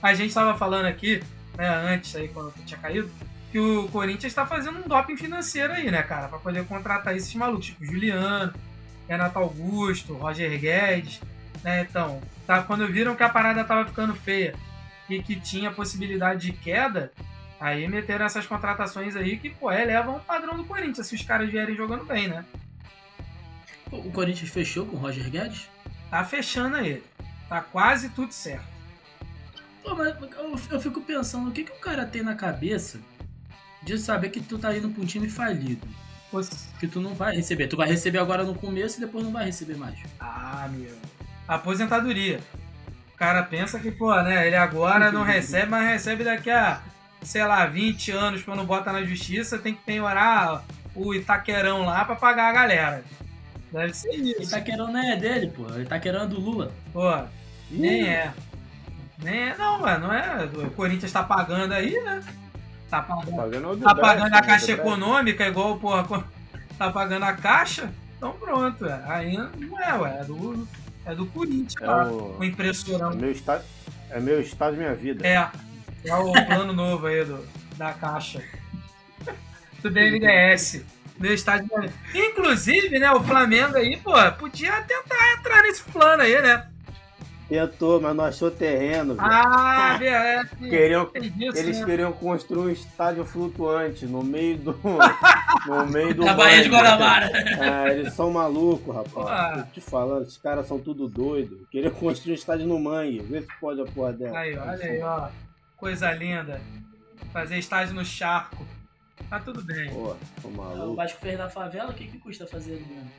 A gente tava falando aqui, né, antes aí, quando eu tinha caído, que o Corinthians tá fazendo um doping financeiro aí, né, cara? Pra poder contratar esses malucos, tipo Juliano, Renato Augusto, Roger Guedes, né? Então, tá, quando viram que a parada tava ficando feia e que tinha possibilidade de queda, aí meteram essas contratações aí que, pô, elevam o padrão do Corinthians, se os caras vierem jogando bem, né? O Corinthians fechou com o Roger Guedes? Tá fechando aí. Tá quase tudo certo. Pô, mas eu, eu fico pensando, o que, que o cara tem na cabeça de saber que tu tá indo pra um time falido? Que tu não vai receber. Tu vai receber agora no começo e depois não vai receber mais. Ah, meu. Aposentadoria. O cara pensa que, pô, né, ele agora não recebe, mas recebe daqui a, sei lá, 20 anos, quando bota na justiça, tem que penhorar o Itaquerão lá pra pagar a galera. Deve ser isso. Itaquerão não é dele, pô. Itaquerão é do Lula. Pô, nem é. Nem é, não, mano, não é. O Corinthians tá pagando aí, né? Tá pagando, Pagando tá pagando a né, caixa econômica, igual, porra, tá pagando a caixa, então pronto, é. aí não é, ué, é do, é do Corinthians, É lá, o... o impressorão. é meu estado... É meu estado, minha vida. É, é o plano novo aí do, da caixa. Do BNDES. Meu estádio. Inclusive, né, o Flamengo aí, pô, podia tentar entrar nesse plano aí, né? Tentou, mas não achou terreno. velho. Ah, é, Queriam, tem disso, eles né? queriam construir um estádio flutuante no meio do. no meio do. Na Baía de mangue. Guanabara. É, eles são malucos, rapaz. Ah. Tô te falando, esses caras são tudo doido. Queriam construir um estádio no mangue. Vê se pode a porra dela. Aí, olha aí, ó. Coisa linda. Fazer estágio no charco. Tá tudo bem. Pô, tô O maluco. Vasco fez na favela, o que, que custa fazer ali mesmo?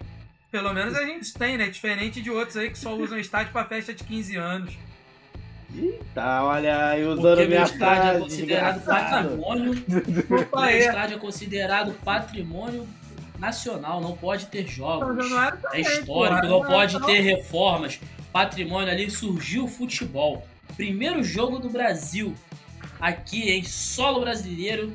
Pelo menos a gente tem, né? Diferente de outros aí que só usam estádio pra festa de 15 anos. Tá, olha aí, usando Porque minha meu estádio é frase. considerado desgraçado. patrimônio. Opa, Meu é. estádio é considerado patrimônio nacional, não pode ter jogos. São Januário É também, histórico, pô. não pode Não, ter reformas. Patrimônio ali surgiu o futebol. Primeiro jogo do Brasil aqui em solo brasileiro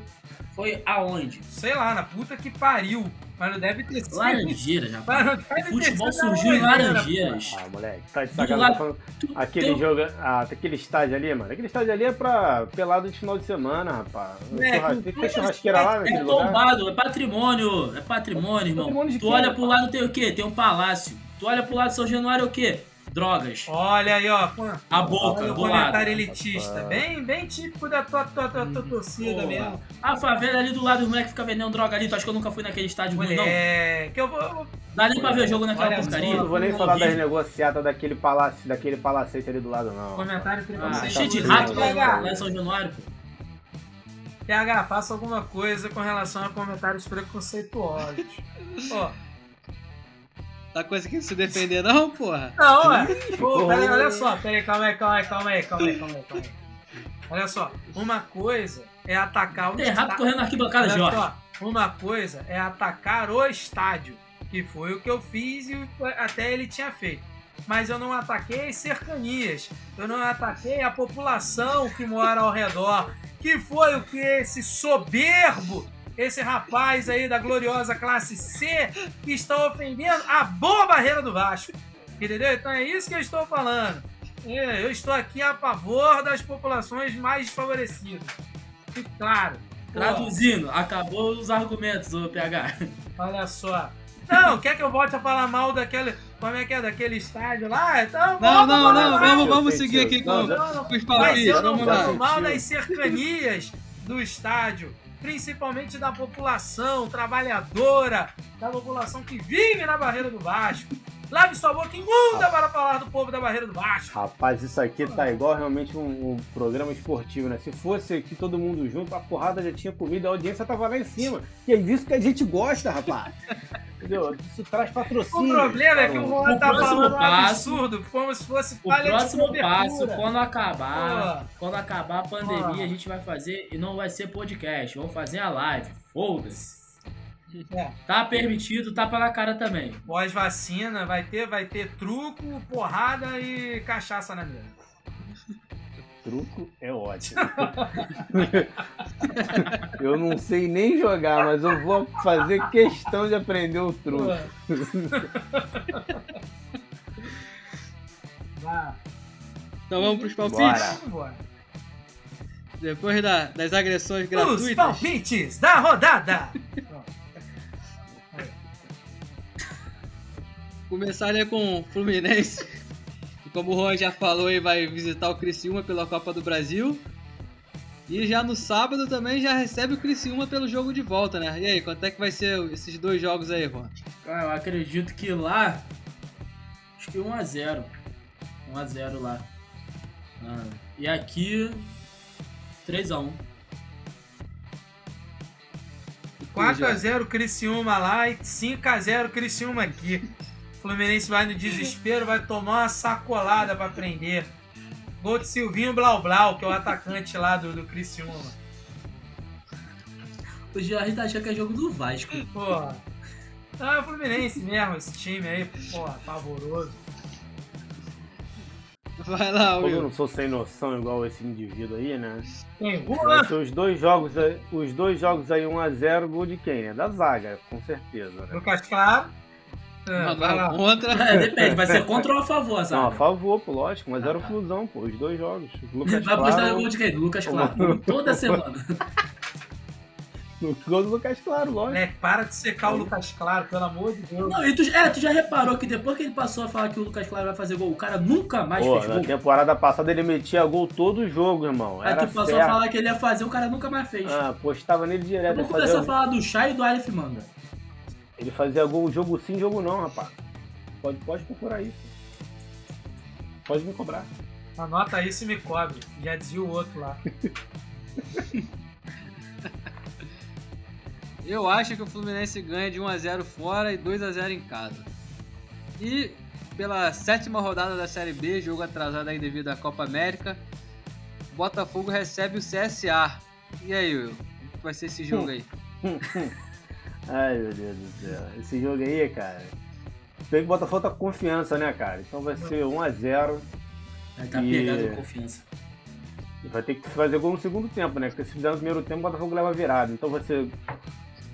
foi aonde? Sei lá, na puta que pariu. Mas não deve ter sido. Laranjeira, já. Mas não O futebol surgiu em Laranjeiras. Ah, moleque, tá de sacanagem. falando- Tu- Aquele teu- jogo, ah, aquele estádio ali, mano. Aquele estádio ali é pra pelado de final de semana, rapaz. É, Churrasque- tem churrasqueira lá naquele É lugar. tombado, é patrimônio, é patrimônio, irmão. Patrimônio de tu quem, olha rapaz? pro lado tem o quê? Tem um palácio. Tu olha pro lado de São Januário é o quê? Drogas. Olha aí, ó. A boca, o do lado. comentário elitista. Bem, bem típico da tua, tua, tua, tua torcida Porra. mesmo. A favela ali do lado, os moleques ficam vendendo droga ali. Tu acha que eu nunca fui naquele estádio ruim, não? Moleque, eu vou. eu vou- Dá nem pra ver jogo naquela Olha porcaria. Não vou nem Não falar das negociatas daquele palácio, daquele palacete ali do lado, não. Comentário Ah, preconceituoso. cheio de rato lá PH, lá em São Januário, pô. PH, faça alguma coisa com relação a comentários preconceituosos. Ó, Tá conseguindo se defender, não, porra? Não, ué. Pô, peraí, olha só. Peraí, calma aí, calma aí, calma aí, calma aí, calma aí, calma aí. Olha só, uma coisa é atacar o Tem rato estádio. correndo na arquibancada, Jorge. só, uma coisa é atacar o estádio, que foi o que eu fiz e até ele tinha feito. Mas eu não ataquei as cercanias, eu não ataquei a população que mora ao redor, que foi o que esse soberbo, esse rapaz aí da gloriosa classe C, que está ofendendo a boa barreira do Vasco. Entendeu? Então é isso que eu estou falando. É, Eu estou aqui a favor das populações mais desfavorecidas. Fique claro. Pô, Traduzindo, acabou os argumentos, ô PH. Olha só. Não, quer que eu volte a falar mal daquele. como é que é daquele estádio lá? Então, Não, não, vamos, não, vamos, vamos, seguir aqui com, Não, não, com os Mas eu não Vamos lá. falo mal Tio. das cercanias do estádio, principalmente da população trabalhadora, da população que vive na Barreira do Vasco. Lave sua boca imunda para falar do povo da Barreira do Vasco. Rapaz, isso aqui tá igual realmente um, um programa esportivo, né? Se fosse aqui todo mundo junto, a porrada já tinha comida, a audiência tava lá em cima. E é disso que a gente gosta, rapaz. Entendeu? Isso traz O patrocínio. problema é que o Juan O tá falando um passo- absurdo, como se fosse O próximo passo, quando acabar, quando acabar a pandemia, a gente vai fazer e não vai ser podcast, vamos fazer a live. Foda-se. É. Tá permitido, tapa na cara também. Pós-vacina, vai ter, vai ter truco, porrada e cachaça na mesa. Truco é ótimo. eu não sei nem jogar, mas eu vou fazer questão de aprender o truco. Então vamos pros palpites. Bora. Depois da- das agressões Os gratuitas. palpites da rodada. Começar ali com o Fluminense. que Como o Juan já falou, ele vai visitar o Criciúma pela Copa do Brasil. E já no sábado também já recebe o Criciúma pelo jogo de volta, né? E aí, quanto é que vai ser esses dois jogos aí, Juan? Cara, eu acredito que lá. Acho que 1x0. 1x0 lá. Ah, e aqui. 3x1. 4x0 Criciúma lá e 5x0 Criciúma aqui. O Fluminense vai no desespero, vai tomar uma sacolada pra prender. Gol de Silvinho Blau Blau, que é o atacante lá do, do Criciúma. O Jorge tá achando que é jogo do Vasco. Porra. Ah, é o Fluminense mesmo, esse time aí, porra, pavoroso. Vai lá, Como eu Will. não sou sem noção igual esse indivíduo aí, né? Tem os dois jogos aí, os dois jogos aí 1x0, gol de quem, né? Da zaga, com certeza, né? Lucas Claro. Ah, vai lá. contra. É, depende, vai ser contra ou a favor, Não, a sabe? favor, pô, lógico, mas Ah, era tá. fusão, pô, os dois jogos. O Lucas Vai apostar no Claro, gol de quem? Do Lucas Claro. Toda semana. no gol do Lucas Claro, lógico. Moleque, para de secar o Lucas Claro, pelo amor de Deus. Não, e tu, é, tu já reparou que depois que ele passou a falar que o Lucas Claro vai fazer gol, o cara nunca mais Pô, fez na gol. temporada passada ele metia gol todo jogo, irmão. Aí Era tu passou certo. a falar que ele ia fazer, o cara nunca mais fez. Ah, postava nele direto. Ele começar a falar do Chá e do Aleph Manga. Ele fazia gol jogo sim, jogo não, rapaz. Pode, pode procurar isso. Pode me cobrar. Anota isso e me cobre. Já dizia o outro lá. Eu acho que o Fluminense ganha de 1x0 fora e 2x0 em casa. E pela sétima rodada da Série B, jogo atrasado aí devido à Copa América, o Botafogo recebe o CSA. E aí, Will? Como que vai ser esse jogo aí? Ai, meu Deus do céu. Esse jogo aí, cara. Tem que o Botafogo tá com confiança, né, cara? Então vai ser 1x0. Aí tá E- pegado com confiança. Vai ter que fazer gol no segundo tempo, né? Porque se fizer no primeiro tempo, o Botafogo leva virada. Então vai ser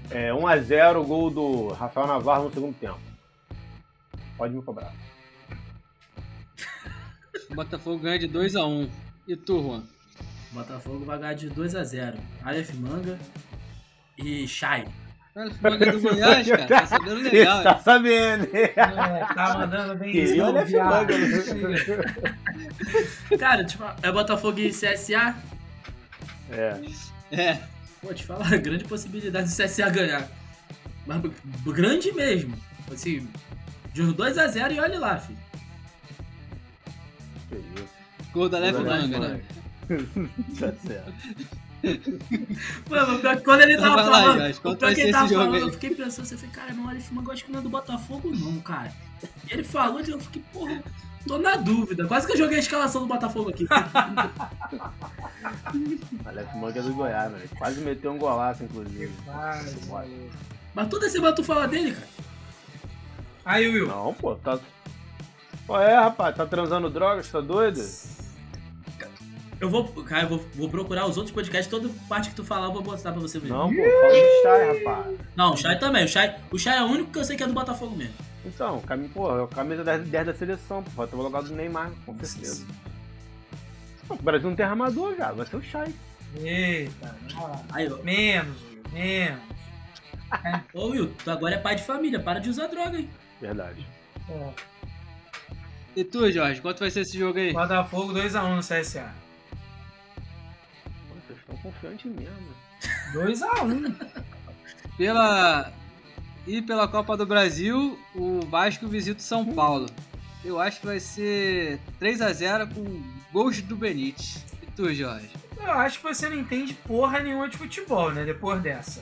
é, 1x0 gol do Rafael Navarro no segundo tempo. Pode me cobrar. O Botafogo ganha de 2x1. E tu, Juan? Botafogo vai ganhar de 2x0. Aleph Manga e Chai. Olha, o manga do Goiás, cara. Tá sabendo legal. Tá sabendo, hein? É, tá mandando bem viado. manga, né? Cara, tipo, é Botafogo e CSA? É. É. Pô, te falar, grande possibilidade do CSA ganhar. Mas grande mesmo. Assim, de uns 2x0 e olha lá, filho. Que isso. Gol da Leve Manga, né? Tá certo. Mano, pior que quando ele tava Vai lá, falando, Jorge, o pior que ele tava esse falando, aí? eu fiquei pensando, você falei, cara, não, Aleph Manga eu acho que não é do Botafogo não, cara. E ele falou, eu fiquei, porra, tô na dúvida. Quase que eu joguei a escalação do Botafogo aqui. Aleph Manga é do Goiás, velho. Quase meteu um golaço, inclusive. Mas toda semana tu fala dele, cara. Aí, Will. Não, pô, tá. Qual é, rapaz? Tá transando drogas? Tá doido? Eu vou, cara, eu vou, vou procurar os outros podcasts, toda parte que tu falar eu vou botar pra você ver. Não, pô, fala do Chay, rapaz. Não, o Chay também. O Chay, o Chay é o único que eu sei que é do Botafogo mesmo. Então, cami- pô, é o camisa 10, 10 da seleção, pô. O lugar do Neymar, com certeza. Pô, o Brasil não tem armador já, vai ser o Chay. Eita. Aí, ó. menos, menos. Ô Will, tu agora é pai de família, para de usar droga aí. Verdade. É. E tu, Jorge, quanto vai ser esse jogo aí? Botafogo 2x1 no CSA. Estão confiantes mesmo. 2x1. Pela. E pela Copa do Brasil, o Vasco visita o São Paulo. Eu acho que vai ser 3x0 com gols do Benítez. E tu, Jorge? Eu acho que você não entende porra nenhuma de futebol, né? Depois dessa.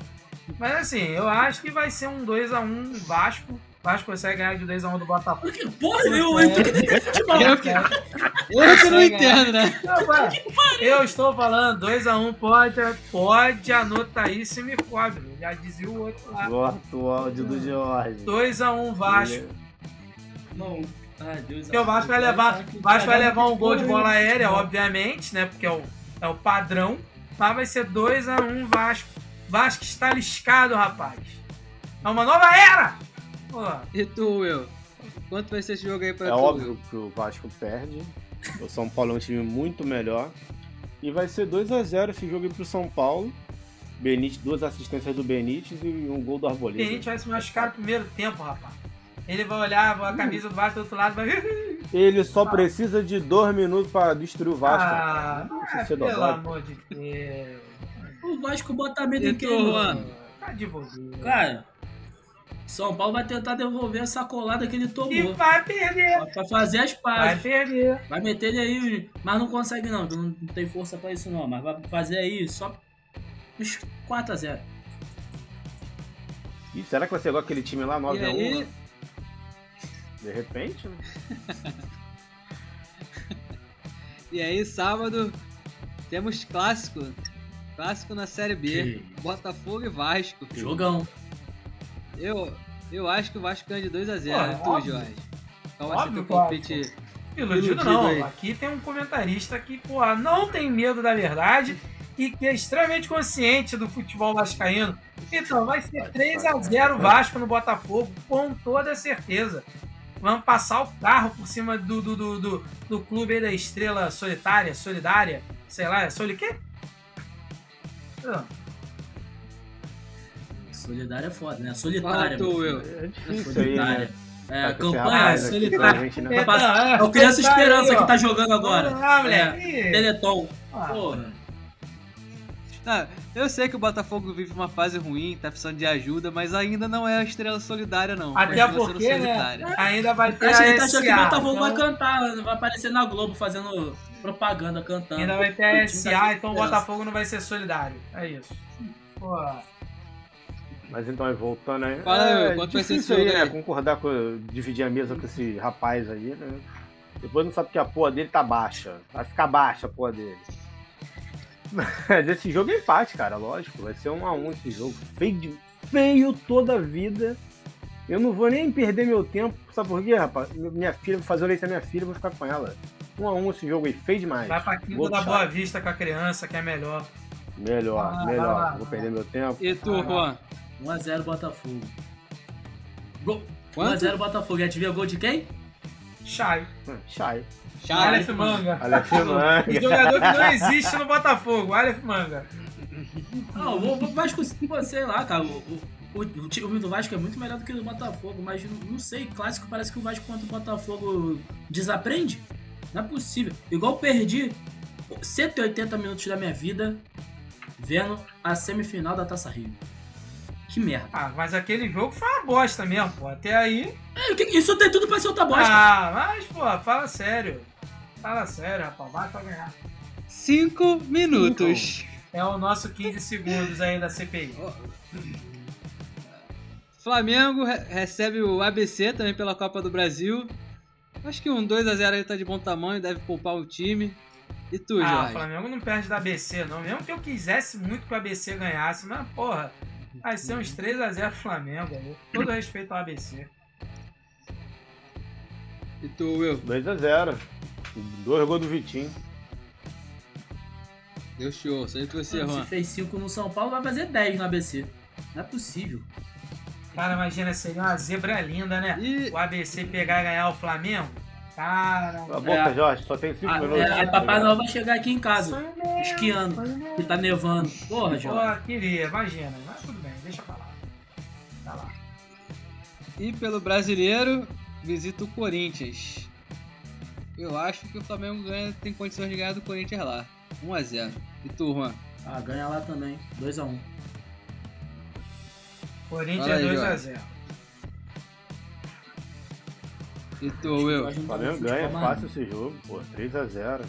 Mas assim, eu acho que vai ser um 2x1 Vasco. Vasco consegue ganhar de 2x1 do Botafogo. Que porra, eu, eu tô de futebol. Eu que, eu que não entendo, né? Não. Eu estou falando, 2x1 pode, pode anotar aí se me cobre. Já dizia o outro lá. Gosto o áudio do Jorge. 2x1 Vasco. Não. Ai, Deus Porque o Vasco vai levar, Vasco vai levar um gol de bola aérea, obviamente, né? Porque é o, é o padrão. Mas vai ser 2x1 Vasco. Vasco está liscado, rapaz. É uma nova era! Pô, E tu, Will? Quanto vai ser esse jogo aí pra É tu? óbvio que o Vasco perde. O São Paulo é um time muito melhor. E vai ser 2x0 esse jogo aí pro São Paulo. Benítez, duas assistências do Benítez e um gol do o Arboleda. Benítez vai se machucar no primeiro tempo, rapaz. Ele vai olhar a camisa do Vasco do outro lado e vai. Ele só precisa de dois minutos para destruir o Vasco. Ah, Não ah, pelo dobrado. amor de Deus. O Vasco bota medo em quem, mano? Tá de bobeira. Cara, São Paulo vai tentar devolver a sacolada que ele E tomou. vai perder. Pra fazer as Vai pazes. perder. Vai meter ele aí, mas não consegue não, que não tem força pra isso não. Mas vai fazer aí só uns 4x0. Ih, será que vai ser igual aquele time lá, E 9x1? aí, né? De repente, né? e aí, sábado, temos clássico. Clássico na Série B. Que Botafogo e Vasco. Jogão. Eu, eu acho que o Vasco ganha de 2x0. Pô, E tu, óbvio. Jorge? Qual vai ser teu palpite? Iludido Iludido não. aí. Aqui tem um comentarista que, porra, não tem medo da verdade e que é extremamente consciente do futebol vascaíno. Então, vai ser 3x0 Vasco no Botafogo, com toda certeza. Vamos passar o carro por cima do, do, do, do, do clube aí da estrela solitária, solidária, sei lá, é soli quê? Ah, Solidária é foda, né? Solitária. meu filho. Will. É É difícil aí, né? É, Tá com esse campanha aqui solitária. gente, né? Tá Então, É o Criança tá aí, Esperança ó. que tá jogando agora. Ah, É, moleque. Teleton. Ah, Porra. Ah, eu sei que o Botafogo vive uma fase ruim, tá precisando de ajuda, mas ainda não é a estrela solidária, não. Até Continua sendo porque, né, ainda vai ter Acho que a tá achando que o Botafogo vai então- cantar, vai aparecer na Globo fazendo propaganda, cantando. Ainda vai ter a tá SA, então o. Botafogo não vai ser solidário. É isso. Pô, Mas então, aí, voltando aí. Fala é quanto vai ser esse aí, né? Concordar com. dividir a mesa com esse rapaz aí, né? Depois não sabe que a porra dele tá baixa. Vai ficar baixa a porra dele. Mas esse jogo é empate, cara, lógico. Vai ser um a um esse jogo. Feio, de- feio toda a vida. Eu não vou nem perder meu tempo. Sabe por quê, rapaz? Minha filha, vou fazer o leite da minha filha, vou ficar com ela. Um a um esse jogo aí, feio demais. vai pra quinta da Boa. Vista com a criança, que é melhor. Melhor, Ah, melhor. lá. Vou perder meu tempo. E tu, Juan? 1x0 Botafogo. Gol. Quanto? 1x0 Botafogo. E adivinha gol de quem? Chay. Chai. Chave. Aleph Manga. Aleph O Manga. jogador que não existe no Botafogo, Aleph Manga. Não, o o Vasco, sei lá, cara. O, o, o, o time do Vasco é muito melhor do que o do Botafogo, mas não, não sei, clássico parece que o Vasco contra o Botafogo desaprende. Não é possível. Igual eu perdi 180 minutos da minha vida vendo a semifinal da Taça Rio. Que merda. Ah, mas aquele jogo foi uma bosta mesmo, pô. Até aí. É, isso tem tudo pra ser outra bosta. Ah, mas, pô, fala sério. Fala sério, rapaz. Vai pra ganhar. 5 minutos. É o nosso 15 segundos aí da CPI. Flamengo re- recebe o ABC também pela Copa do Brasil. Acho que um 2x0 aí tá de bom tamanho, deve poupar o time. E tu, Ah, o Jorge? Flamengo não perde da ABC, não. Mesmo que eu quisesse muito que o ABC ganhasse, mas, porra, vai ser uns 3x0 Flamengo. ali. Todo respeito ao ABC. E tu, Will? 2x0. Dois gols do Vitinho. Deu show. Sei que você, Se Juan. fez 5 no São Paulo, vai fazer 10 no ABC. Não é possível. Cara, imagina, seria uma zebra linda, né? E O ABC pegar e ganhar o Flamengo. Cara, Cala a boca, Jorge, só tem 5 Ah, minutos. é, aí Papai Noel vai chegar aqui em casa, sonho esquiando, que tá nevando. Porra, Jorge. Pô, queria, imagina. Mas tudo bem, deixa pra lá. Tá lá. E pelo brasileiro, visita o Corinthians. Eu acho que o Flamengo ganha, tem condições de ganhar do Corinthians lá. 1x0. E tu, Juan? Ah, ganha lá também. 2x1. Corinthians Fala aí, 2x0. E tu, Will? O Flamengo ganha fácil esse jogo, pô. 3x0.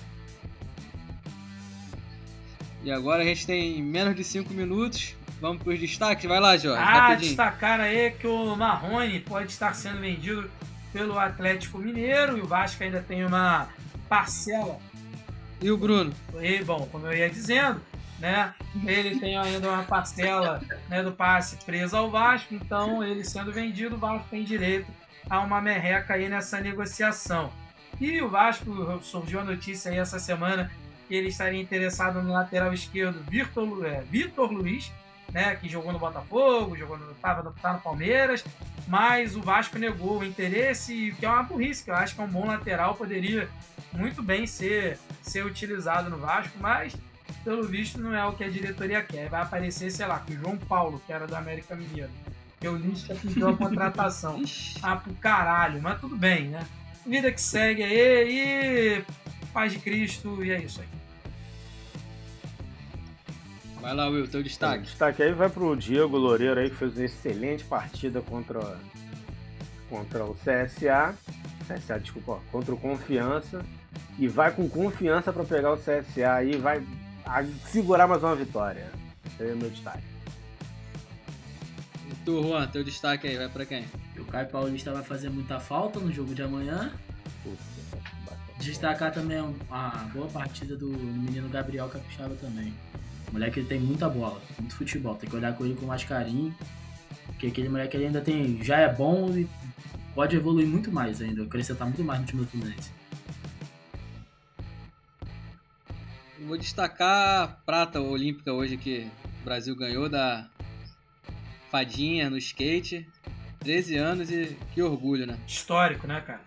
E agora a gente tem menos de 5 minutos. Vamos pros destaques? Vai lá, Jorge. Ah, rapidinho. destacar aí que o Marrone pode estar sendo vendido pelo Atlético Mineiro e o Vasco ainda tem uma parcela. E o Bruno? E, bom, como eu ia dizendo, né? Ele tem ainda uma parcela né, do passe presa ao Vasco, então ele sendo vendido, o Vasco tem direito a uma merreca aí nessa negociação. E o Vasco surgiu a notícia aí essa semana que ele estaria interessado no lateral esquerdo Vitor, é, Vitor Luiz, né, que jogou no Botafogo, jogou no, tava no, tá no Palmeiras, mas o Vasco negou o interesse, que é uma burrice, que eu acho que é um bom lateral, poderia muito bem ser, ser utilizado no Vasco, mas pelo visto não é o que a diretoria quer. Vai aparecer, sei lá, com o João Paulo, que era do América Mineiro. Que o Lisca pediu a contratação. ah, pro caralho, mas tudo bem, né? Vida que segue aí e paz de Cristo e é isso aí. Vai lá, Will, teu O destaque. destaque aí vai pro Diego Loureiro aí, que fez uma excelente partida contra, contra o CSA. CSA, desculpa, ó, contra o Confiança. E vai com confiança pra pegar o CSA aí e vai segurar mais uma vitória. Esse aí é o meu destaque. E tu, Juan, teu destaque aí, vai pra quem? O Caio Paulista vai fazer muita falta no jogo de amanhã. Destacar também a boa partida do menino Gabriel Capixaba também. O moleque ele tem muita bola, muito futebol. Tem que olhar com ele com mais carinho. Porque aquele moleque ele ainda tem. já é bom e pode evoluir muito mais ainda, acrescentar muito mais no time do Fluminense. Eu vou destacar a prata olímpica hoje que o Brasil ganhou da Fadinha no skate. 13 anos e que orgulho, né? Histórico, né, cara?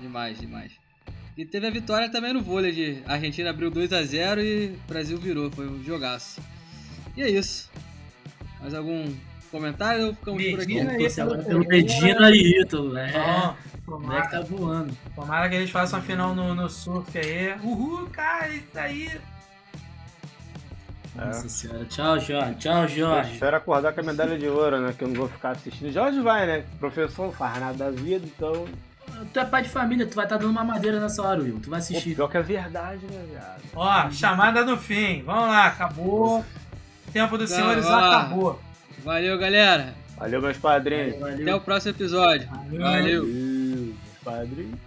Demais, demais. E teve a vitória também no vôlei de a Argentina abriu 2 a 0 e o Brasil virou, foi um jogaço. E é isso. Mais algum comentário ou ficamos por aqui? Medina agora pelo Medina e Ítalo, é. O moleque tomara, tá voando. tomara que eles façam a final no, no surf aí. Uhul, cara, isso aí. Nossa senhora. Tchau, Jorge. Tchau, Jorge. Espero acordar com a medalha de ouro, né? Que eu não vou ficar assistindo. Jorge vai, né? Professor não faz nada da vida, então. Tu é pai de família, tu vai estar dando uma madeira nessa hora, Will. Tu vai Pô, assistir. pior que é verdade, né, viado? Ó, chamada no fim. Vamos lá, acabou. O tempo dos Tá, senhores lá. acabou. Valeu, galera. Valeu, meus padrinhos. Até o próximo episódio. Valeu. Valeu, meus padrinhos.